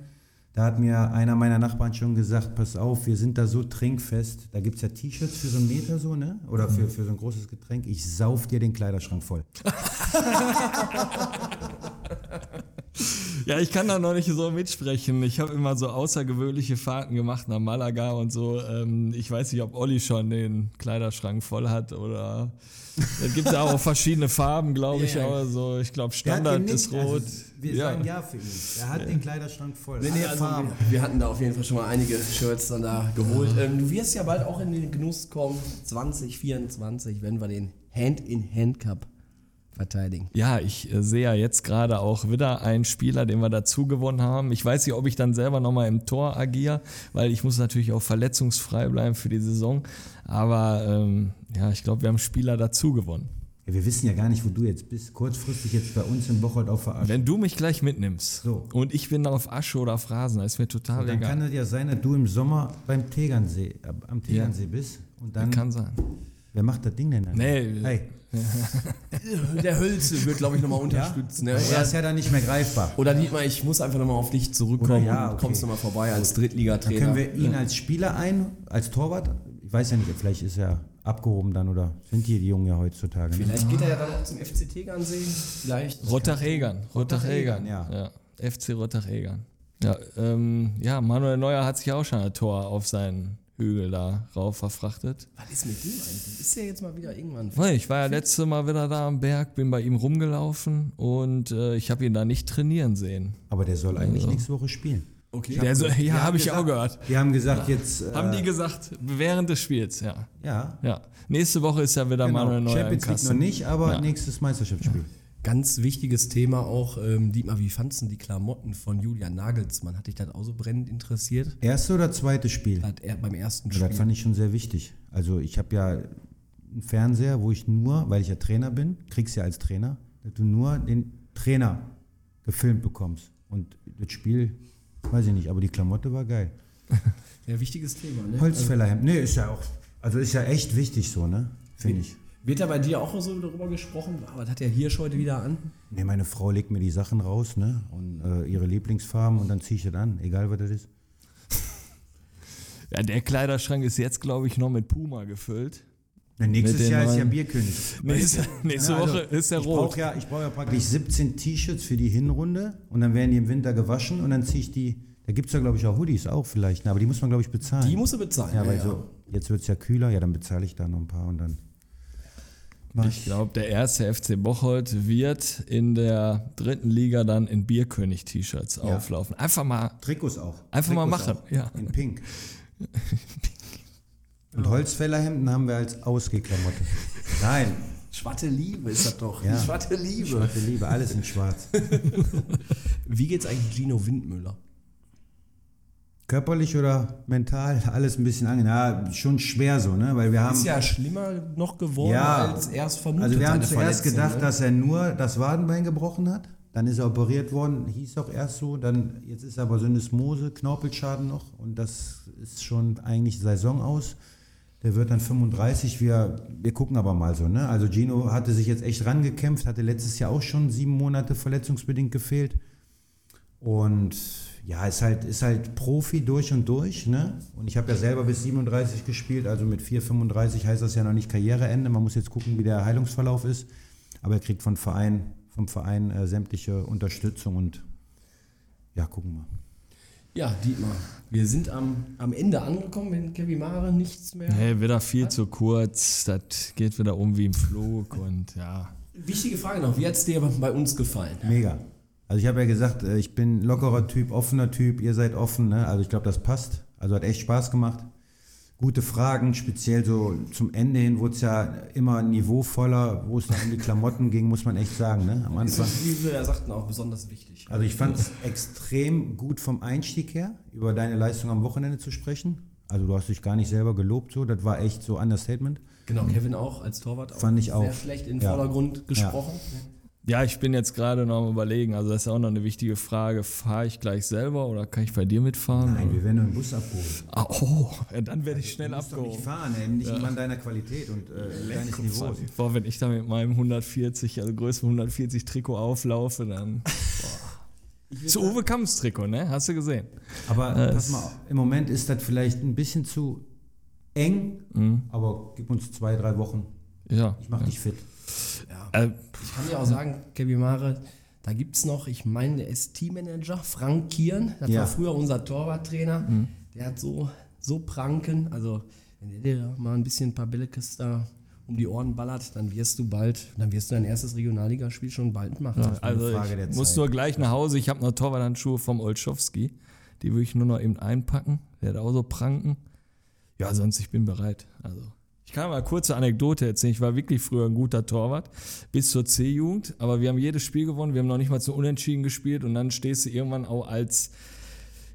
Speaker 4: Da hat mir einer meiner Nachbarn schon gesagt, pass auf, wir sind da so trinkfest. Da gibt es ja T-Shirts für so einen Meter so, ne? Oder für, für so ein großes Getränk. Ich sauf dir den Kleiderschrank voll.
Speaker 2: Ja, ich kann da noch nicht so mitsprechen. Ich habe immer so außergewöhnliche Fahrten gemacht nach Malaga und so. Ähm, ich weiß nicht, ob Olli schon den Kleiderschrank voll hat oder. Da gibt es auch verschiedene Farben, glaube ich.
Speaker 3: Ja.
Speaker 2: Aber so, ich glaube, Standard ist rot.
Speaker 4: Also, wir
Speaker 2: ja.
Speaker 4: sagen ja für ihn. Er hat den Kleiderschrank voll.
Speaker 3: Nee, nee, also
Speaker 4: Farben.
Speaker 3: wir, wir hatten da auf jeden Fall schon mal einige Shirts dann da geholt. Ähm, du wirst ja bald auch in den Genuss kommen, 2024, wenn wir den Hand-in-Hand-Cup verteidigen.
Speaker 2: Ja, ich äh, sehe ja jetzt gerade auch wieder einen Spieler, den wir dazu gewonnen haben. Ich weiß nicht, ob ich dann selber nochmal im Tor agiere, weil ich muss natürlich auch verletzungsfrei bleiben für die Saison. Aber ähm, ja, ich glaube, wir haben Spieler dazu gewonnen.
Speaker 4: Ja, wir wissen ja gar nicht, wo du jetzt bist. Kurzfristig jetzt bei uns in Bocholt auf Asche.
Speaker 2: Wenn du mich gleich mitnimmst
Speaker 4: So.
Speaker 2: und ich bin auf Asche oder Phrasen, dann ist mir total
Speaker 4: Dann
Speaker 2: egal.
Speaker 4: kann es ja sein, dass du im Sommer beim Tegernsee, äh, am Tegernsee bist. Und dann,
Speaker 2: Kann sein.
Speaker 4: wer macht das Ding denn dann?
Speaker 2: Nee.
Speaker 4: Hey,
Speaker 3: Der Hölze wird, glaube ich, nochmal unterstützen. Ne?
Speaker 4: er ist ja dann nicht mehr greifbar.
Speaker 3: Oder Dietmar, ich muss einfach nochmal auf dich zurückkommen
Speaker 4: Oder ja, okay.
Speaker 3: kommst nochmal vorbei als
Speaker 4: Dann
Speaker 3: Drittligatrainer.
Speaker 4: können wir ihn als Spieler ein, als Torwart. Ich weiß ja nicht, vielleicht ist er abgehoben dann oder sind die, die Jungen ja heutzutage. Ne?
Speaker 3: Vielleicht geht er ja dann auch zum FC Tegernsee. Vielleicht.
Speaker 2: Rottach-Egern. Rottach-Egern.
Speaker 4: ja.
Speaker 2: ja. FC Rottach-Egern. Ja, ähm, ja, Manuel Neuer hat sich auch schon ein Tor auf seinen Hügel da rauf verfrachtet.
Speaker 3: Was ist mit dem eigentlich? Ist der jetzt mal wieder irgendwann?
Speaker 2: Nee, Ich war ja letzte Mal wieder da am Berg, bin bei ihm rumgelaufen und äh, ich habe ihn da nicht trainieren sehen.
Speaker 4: Aber der soll eigentlich nächste Woche spielen.
Speaker 3: Okay.
Speaker 2: Der so, ja, habe ich
Speaker 4: gesagt-
Speaker 2: auch gehört.
Speaker 4: Die haben gesagt, jetzt. Äh,
Speaker 2: Haben die gesagt, während des Spiels, ja.
Speaker 4: Ja,
Speaker 2: Ja. Nächste Woche ist ja wieder
Speaker 4: genau.
Speaker 2: Manuel Neuer
Speaker 4: Champions League noch nicht, aber
Speaker 2: Ja.
Speaker 4: nächstes Meisterschaftsspiel.
Speaker 3: Ganz wichtiges Thema auch, ähm, Dietmar, wie fandst du die Klamotten von Julian Nagelsmann? Hat dich das auch so brennend interessiert?
Speaker 4: Erste oder zweite Spiel?
Speaker 3: Hat er beim ersten Spiel.
Speaker 4: das fand ich schon sehr wichtig. Also ich habe ja einen Fernseher, wo ich nur, weil ich ja Trainer bin, kriegst ja als Trainer, dass du nur den Trainer gefilmt bekommst. Und das Spiel, weiß ich nicht, aber die Klamotte war geil.
Speaker 3: ja, wichtiges Thema, ne?
Speaker 4: Holzfällerhemd, nee, ist ja auch, also ist ja echt wichtig so, ne? Finde ich.
Speaker 3: Wird da bei dir auch so darüber gesprochen? Was hat der Hirsch heute wieder an?
Speaker 4: Nee, meine Frau legt mir die Sachen raus, ne? Und äh, ihre Lieblingsfarben und dann ziehe ich das an, egal was das ist.
Speaker 2: Ja, der Kleiderschrank ist jetzt, glaube ich, noch mit Puma gefüllt.
Speaker 4: Ja, nächstes Jahr ist ja Bierkönig.
Speaker 2: Nächste, nächste
Speaker 4: Ja, also,
Speaker 2: Woche ist der
Speaker 4: ich
Speaker 2: rot.
Speaker 4: brauche ja, ich brauch ja praktisch 17 T-Shirts für die Hinrunde und dann werden die im Winter gewaschen und dann ziehe ich die. Da gibt es ja, glaube ich, auch Hoodies auch vielleicht, ne? aber die muss man, glaube ich, bezahlen.
Speaker 3: Die musst du bezahlen.
Speaker 4: ja, weil so, jetzt wird es ja kühler, ja, dann bezahle ich da noch ein paar und dann. Mach
Speaker 2: Ich glaube, der erste FC Bocholt wird in der dritten Liga dann in Bierkönig-T-Shirts
Speaker 4: Ja.
Speaker 2: auflaufen. Einfach mal.
Speaker 4: Trikots auch.
Speaker 2: Einfach mal
Speaker 4: Trikots
Speaker 2: machen,
Speaker 4: auch.
Speaker 2: ja.
Speaker 4: In Pink. Und Holzfällerhemden haben wir als Ausgeklamotte. Nein,
Speaker 3: Schwatte Liebe ist das doch.
Speaker 4: Ja.
Speaker 3: Die Schwatte Liebe.
Speaker 4: schwarze Liebe, alles in schwarz.
Speaker 3: Wie geht's eigentlich Gino Windmüller?
Speaker 4: Körperlich oder mental, alles ein bisschen angenehm. Ja, schon schwer so, ne? Weil wir haben.
Speaker 3: Ist ja schlimmer noch geworden
Speaker 4: Ja.
Speaker 3: als erst vermutet.
Speaker 4: Also wir haben zuerst gedacht,
Speaker 3: ne?
Speaker 4: dass er nur das Wadenbein gebrochen hat. Dann ist er operiert worden, hieß auch erst so. Dann, jetzt ist aber Syndesmose, Knorpelschaden noch. Und das ist schon eigentlich Saison aus. Der wird dann 35. Wir, wir gucken aber mal so. Ne? Also Gino hatte sich jetzt echt rangekämpft, hatte letztes Jahr auch schon sieben Monate verletzungsbedingt gefehlt. Und ja, ist halt, ist halt Profi durch und durch. Ne? Und ich habe ja selber bis 37 gespielt, also mit 4, 35 heißt das ja noch nicht Karriereende. Man muss jetzt gucken, wie der Heilungsverlauf ist. Aber er kriegt von Verein, vom Verein äh, sämtliche Unterstützung und ja, gucken wir.
Speaker 3: Ja, Dietmar, wir sind am, am Ende angekommen, wenn Kevin Mare nichts mehr.
Speaker 2: Hey, wieder viel zu kurz. Das geht wieder um wie im Flug und ja.
Speaker 3: Wichtige Frage noch, wie hat es dir bei uns gefallen?
Speaker 4: Mega. Also ich habe ja gesagt, äh, ich bin lockerer Typ, offener Typ, ihr seid offen. Ne? Also ich glaube, das passt. Also hat echt Spaß gemacht. Gute Fragen, speziell so zum Ende hin wurde es ja immer niveauvoller, wo es dann um die Klamotten ging, muss man echt sagen. Ne? Am Anfang.
Speaker 3: wie wir ja sagten, auch besonders wichtig.
Speaker 4: Also ich fand es extrem gut vom Einstieg her, über deine Leistung am Wochenende zu sprechen. Also du hast dich gar nicht selber gelobt, so. Das war echt so Understatement.
Speaker 3: Genau, Kevin auch als Torwart auch
Speaker 4: Fand ich
Speaker 3: sehr
Speaker 4: auch.
Speaker 3: schlecht in den
Speaker 4: Ja.
Speaker 3: Vordergrund gesprochen.
Speaker 2: Ja, ich bin jetzt gerade noch am überlegen, also das ist auch noch eine wichtige Frage. Fahre ich gleich selber oder kann ich bei dir mitfahren?
Speaker 4: Nein, wir werden nur einen Bus abholen.
Speaker 2: Ah, oh, ja, dann werde ich schnell
Speaker 4: Du musst doch nicht fahren, ey, nicht immer an deiner Qualität und äh, deines Niveaus.
Speaker 2: Boah, wenn ich da mit meinem 140, also Größe 140 Trikot auflaufe, dann. Zu Uwe Kamps Trikot, ne? Hast du gesehen?
Speaker 4: Aber
Speaker 2: Äh,
Speaker 4: pass mal, auf, im Moment ist das vielleicht ein bisschen zu eng,
Speaker 2: Mhm.
Speaker 4: aber gib uns zwei, drei Wochen.
Speaker 2: Ja.
Speaker 4: Ich mach dich fit.
Speaker 2: Äh,
Speaker 3: Ich kann dir auch sagen, Kevin Mare, da gibt es noch, ich meine, der ist Teammanager, Frank Kieren, das
Speaker 4: Ja.
Speaker 3: war früher unser Torwarttrainer. Der hat so, so Pranken, also wenn der dir mal ein bisschen ein paar Bällekes da um die Ohren ballert, dann wirst du bald, dann wirst du dein erstes Regionalligaspiel schon bald machen.
Speaker 2: also
Speaker 4: Frage der
Speaker 2: ich muss nur gleich nach Hause. Ich habe noch Torwarthandschuhe vom Olschowski. Die würde ich nur noch eben einpacken. Der hat auch so Pranken. Ja, sonst ich bin bereit. Also ich kann mal eine kurze Anekdote erzählen. Ich war wirklich früher ein guter Torwart bis zur C-Jugend, aber wir haben jedes Spiel gewonnen. Wir haben noch nicht mal zu Unentschieden gespielt und dann stehst du irgendwann auch als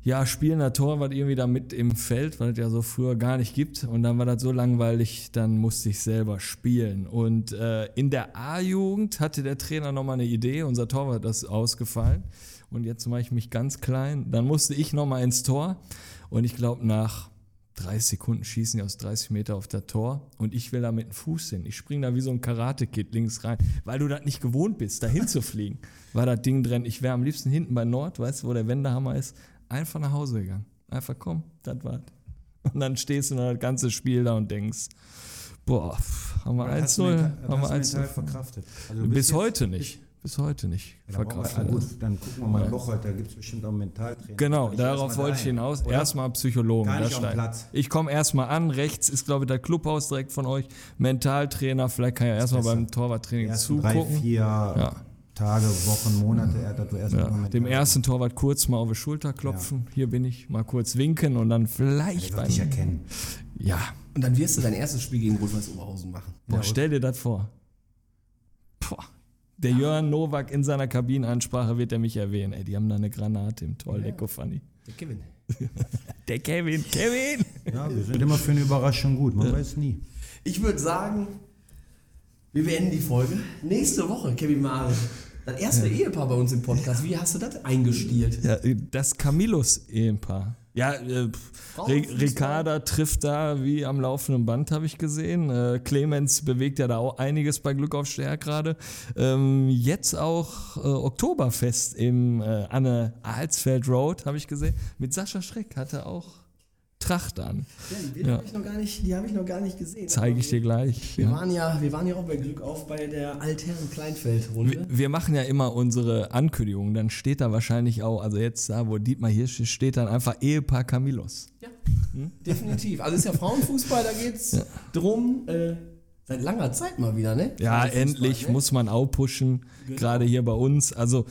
Speaker 2: ja, spielender Torwart irgendwie da mit im Feld, weil es ja so früher gar nicht gibt. Und dann war das so langweilig, dann musste ich selber spielen. Und äh, in der A-Jugend hatte der Trainer nochmal eine Idee, unser Torwart ist ausgefallen. Und jetzt mache ich mich ganz klein. Dann musste ich nochmal ins Tor. Und ich glaube, nach 30 Sekunden schießen die aus 30 Meter auf das Tor und ich will da mit dem Fuß hin. Ich springe da wie so ein Karate-Kid links rein, weil du das nicht gewohnt bist, da hinzufliegen. War das Ding drin. Ich wäre am liebsten hinten bei Nord, weißt du, wo der Wendehammer ist, einfach nach Hause gegangen. Einfach komm, das war's. Und dann stehst du noch das ganze Spiel da und denkst, boah, haben wir
Speaker 4: Hast du
Speaker 2: 1-0,
Speaker 4: mental-
Speaker 2: haben wir
Speaker 4: hast du mental
Speaker 2: 1-0.
Speaker 4: verkraftet. Also
Speaker 2: Bis heute nicht. Bis heute nicht.
Speaker 4: Ja, wir,
Speaker 2: verkraftet.
Speaker 4: ah, gut, dann gucken wir mal eine Woche, da gibt es bestimmt auch einen Mentaltrainer.
Speaker 2: Genau,
Speaker 4: ich
Speaker 2: darauf wollte ich
Speaker 4: dahin,
Speaker 2: hinaus.
Speaker 4: oder?
Speaker 2: Erstmal Psychologen.
Speaker 4: Gar nicht
Speaker 2: da
Speaker 4: auf. Platz.
Speaker 2: Ich komme erstmal an. Rechts ist, glaube ich, der Clubhaus direkt von euch. Mentaltrainer. Vielleicht kann ich ja erstmal beim Torwarttraining
Speaker 4: ersten drei,
Speaker 2: zugucken.
Speaker 4: vier Tage, Wochen, Monate, er hat du erstmal
Speaker 2: Ja, dem ersten Torwart kurz mal auf die Schulter klopfen. Hier bin ich. Mal kurz winken und dann vielleicht
Speaker 4: wird dich erkennen.
Speaker 2: Ja.
Speaker 3: Und dann wirst du dein erstes Spiel gegen Rot-Weiß Oberhausen machen.
Speaker 2: Boah, stell dir das vor. Boah. Der Jörn Nowak in seiner Kabinenansprache wird er mich erwähnen. Ey, die haben da eine Granate im Tor. Lecko funny.
Speaker 3: Der Kevin.
Speaker 2: Der Kevin, Kevin!
Speaker 4: Ja, wir sind immer für eine Überraschung gut, man weiß nie.
Speaker 3: Ich würde sagen, wir beenden die Folge. Nächste Woche, Kevin Mare. Das erste Ehepaar bei uns im Podcast. Wie hast du das eingestielt?
Speaker 2: Ja, das Camillus-Ehepaar. Ja, äh, Ricarda trifft da wie am laufenden Band, habe ich gesehen. Äh, Clemens bewegt ja da auch einiges bei Glück auf Stärk gerade. Ähm, jetzt auch äh, Oktoberfest im äh, Anne Alsfeld Road, habe ich gesehen. Mit Sascha Schreck hatte auch Tracht an.
Speaker 3: Ja, die Bilder
Speaker 2: Ja.
Speaker 3: habe ich, noch gar nicht- die hab ich noch gar nicht gesehen.
Speaker 2: Zeige ich dir gleich.
Speaker 3: Wir,
Speaker 2: Ja.
Speaker 3: waren ja, wir waren ja auch bei Glück auf bei der Altherren Kleinfeld-Runde.
Speaker 2: Wir, wir machen ja immer unsere Ankündigungen, dann steht da wahrscheinlich auch, also jetzt da, wo Dietmar hier steht, steht dann einfach Ehepaar Camillos.
Speaker 3: Ja, definitiv. Also ist ja Frauenfußball, da geht's drum. Äh, seit langer Zeit mal wieder, ne?
Speaker 2: Ja,
Speaker 3: Frauenfußball,
Speaker 2: endlich
Speaker 3: ne?
Speaker 2: muss man auch pushen, gerade hier bei uns. Also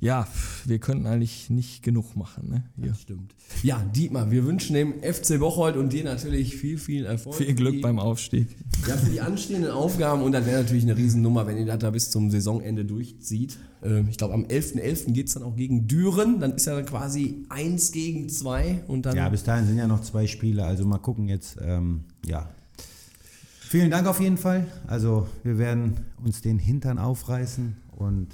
Speaker 2: ja, wir könnten eigentlich nicht genug machen. Ne? Hier.
Speaker 3: Stimmt. Ja, Dietmar, wir wünschen dem FC Bocholt und dir natürlich viel, viel Erfolg.
Speaker 2: Viel Glück
Speaker 3: Die-
Speaker 2: beim Aufstieg.
Speaker 3: Ja, für die anstehenden Aufgaben und das wäre natürlich eine Riesennummer, wenn ihr das da bis zum Saisonende durchzieht. Ähm, ich glaube, am 11.11. geht es dann auch gegen Düren. Dann ist ja dann quasi 1 gegen 2 und dann.
Speaker 4: Ja, bis dahin sind ja noch zwei Spiele, also mal gucken jetzt. Ähm, ja. Vielen Dank auf jeden Fall. Also wir werden uns den Hintern aufreißen und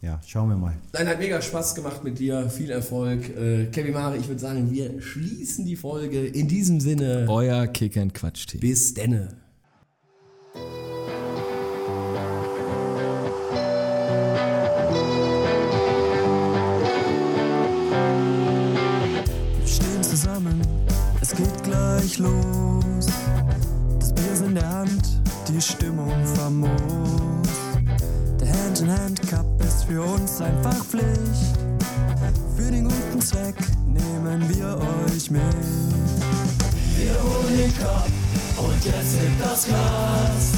Speaker 4: ja, schauen wir mal.
Speaker 3: Nein, hat mega Spaß gemacht mit dir. Viel Erfolg. Äh, Kevin Mare, ich würde sagen, wir schließen die Folge. In diesem Sinne,
Speaker 2: Euer Kick and Quatsch Team.
Speaker 3: bis denne.
Speaker 6: Die Stimmung famos. Der Hand-in-Hand-Cup ist für uns einfach Pflicht. Für den guten Zweck nehmen wir euch mit. Wir holen den Cup und jetzt hebt das Glas.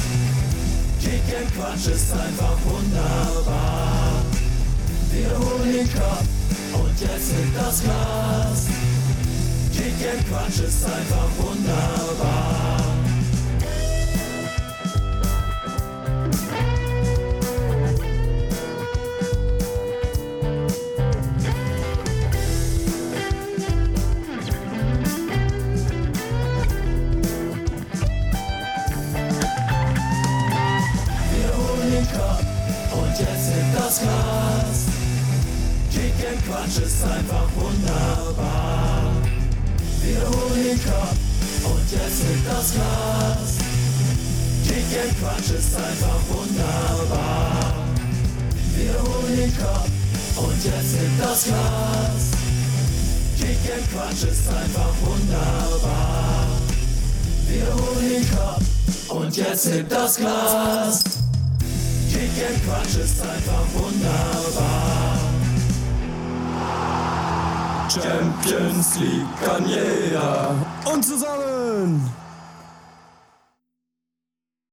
Speaker 6: Kick and Quatsch ist einfach wunderbar. Wir holen den Cup und jetzt hebt das Glas. Kick and Quatsch ist einfach wunderbar. Glas. Kick and Quatsch ist einfach wunderbar. Wir holen den Cup und jetzt hebt das Glas. Kick and Quatsch ist einfach wunderbar. Wir holen den Cup und jetzt hebt das Glas. Kick and Quatsch ist einfach wunderbar. Wir holen den Cup und jetzt hebt das Glas. Kick Quatsch ist einfach wunderbar. Champions League kann jeder und zusammen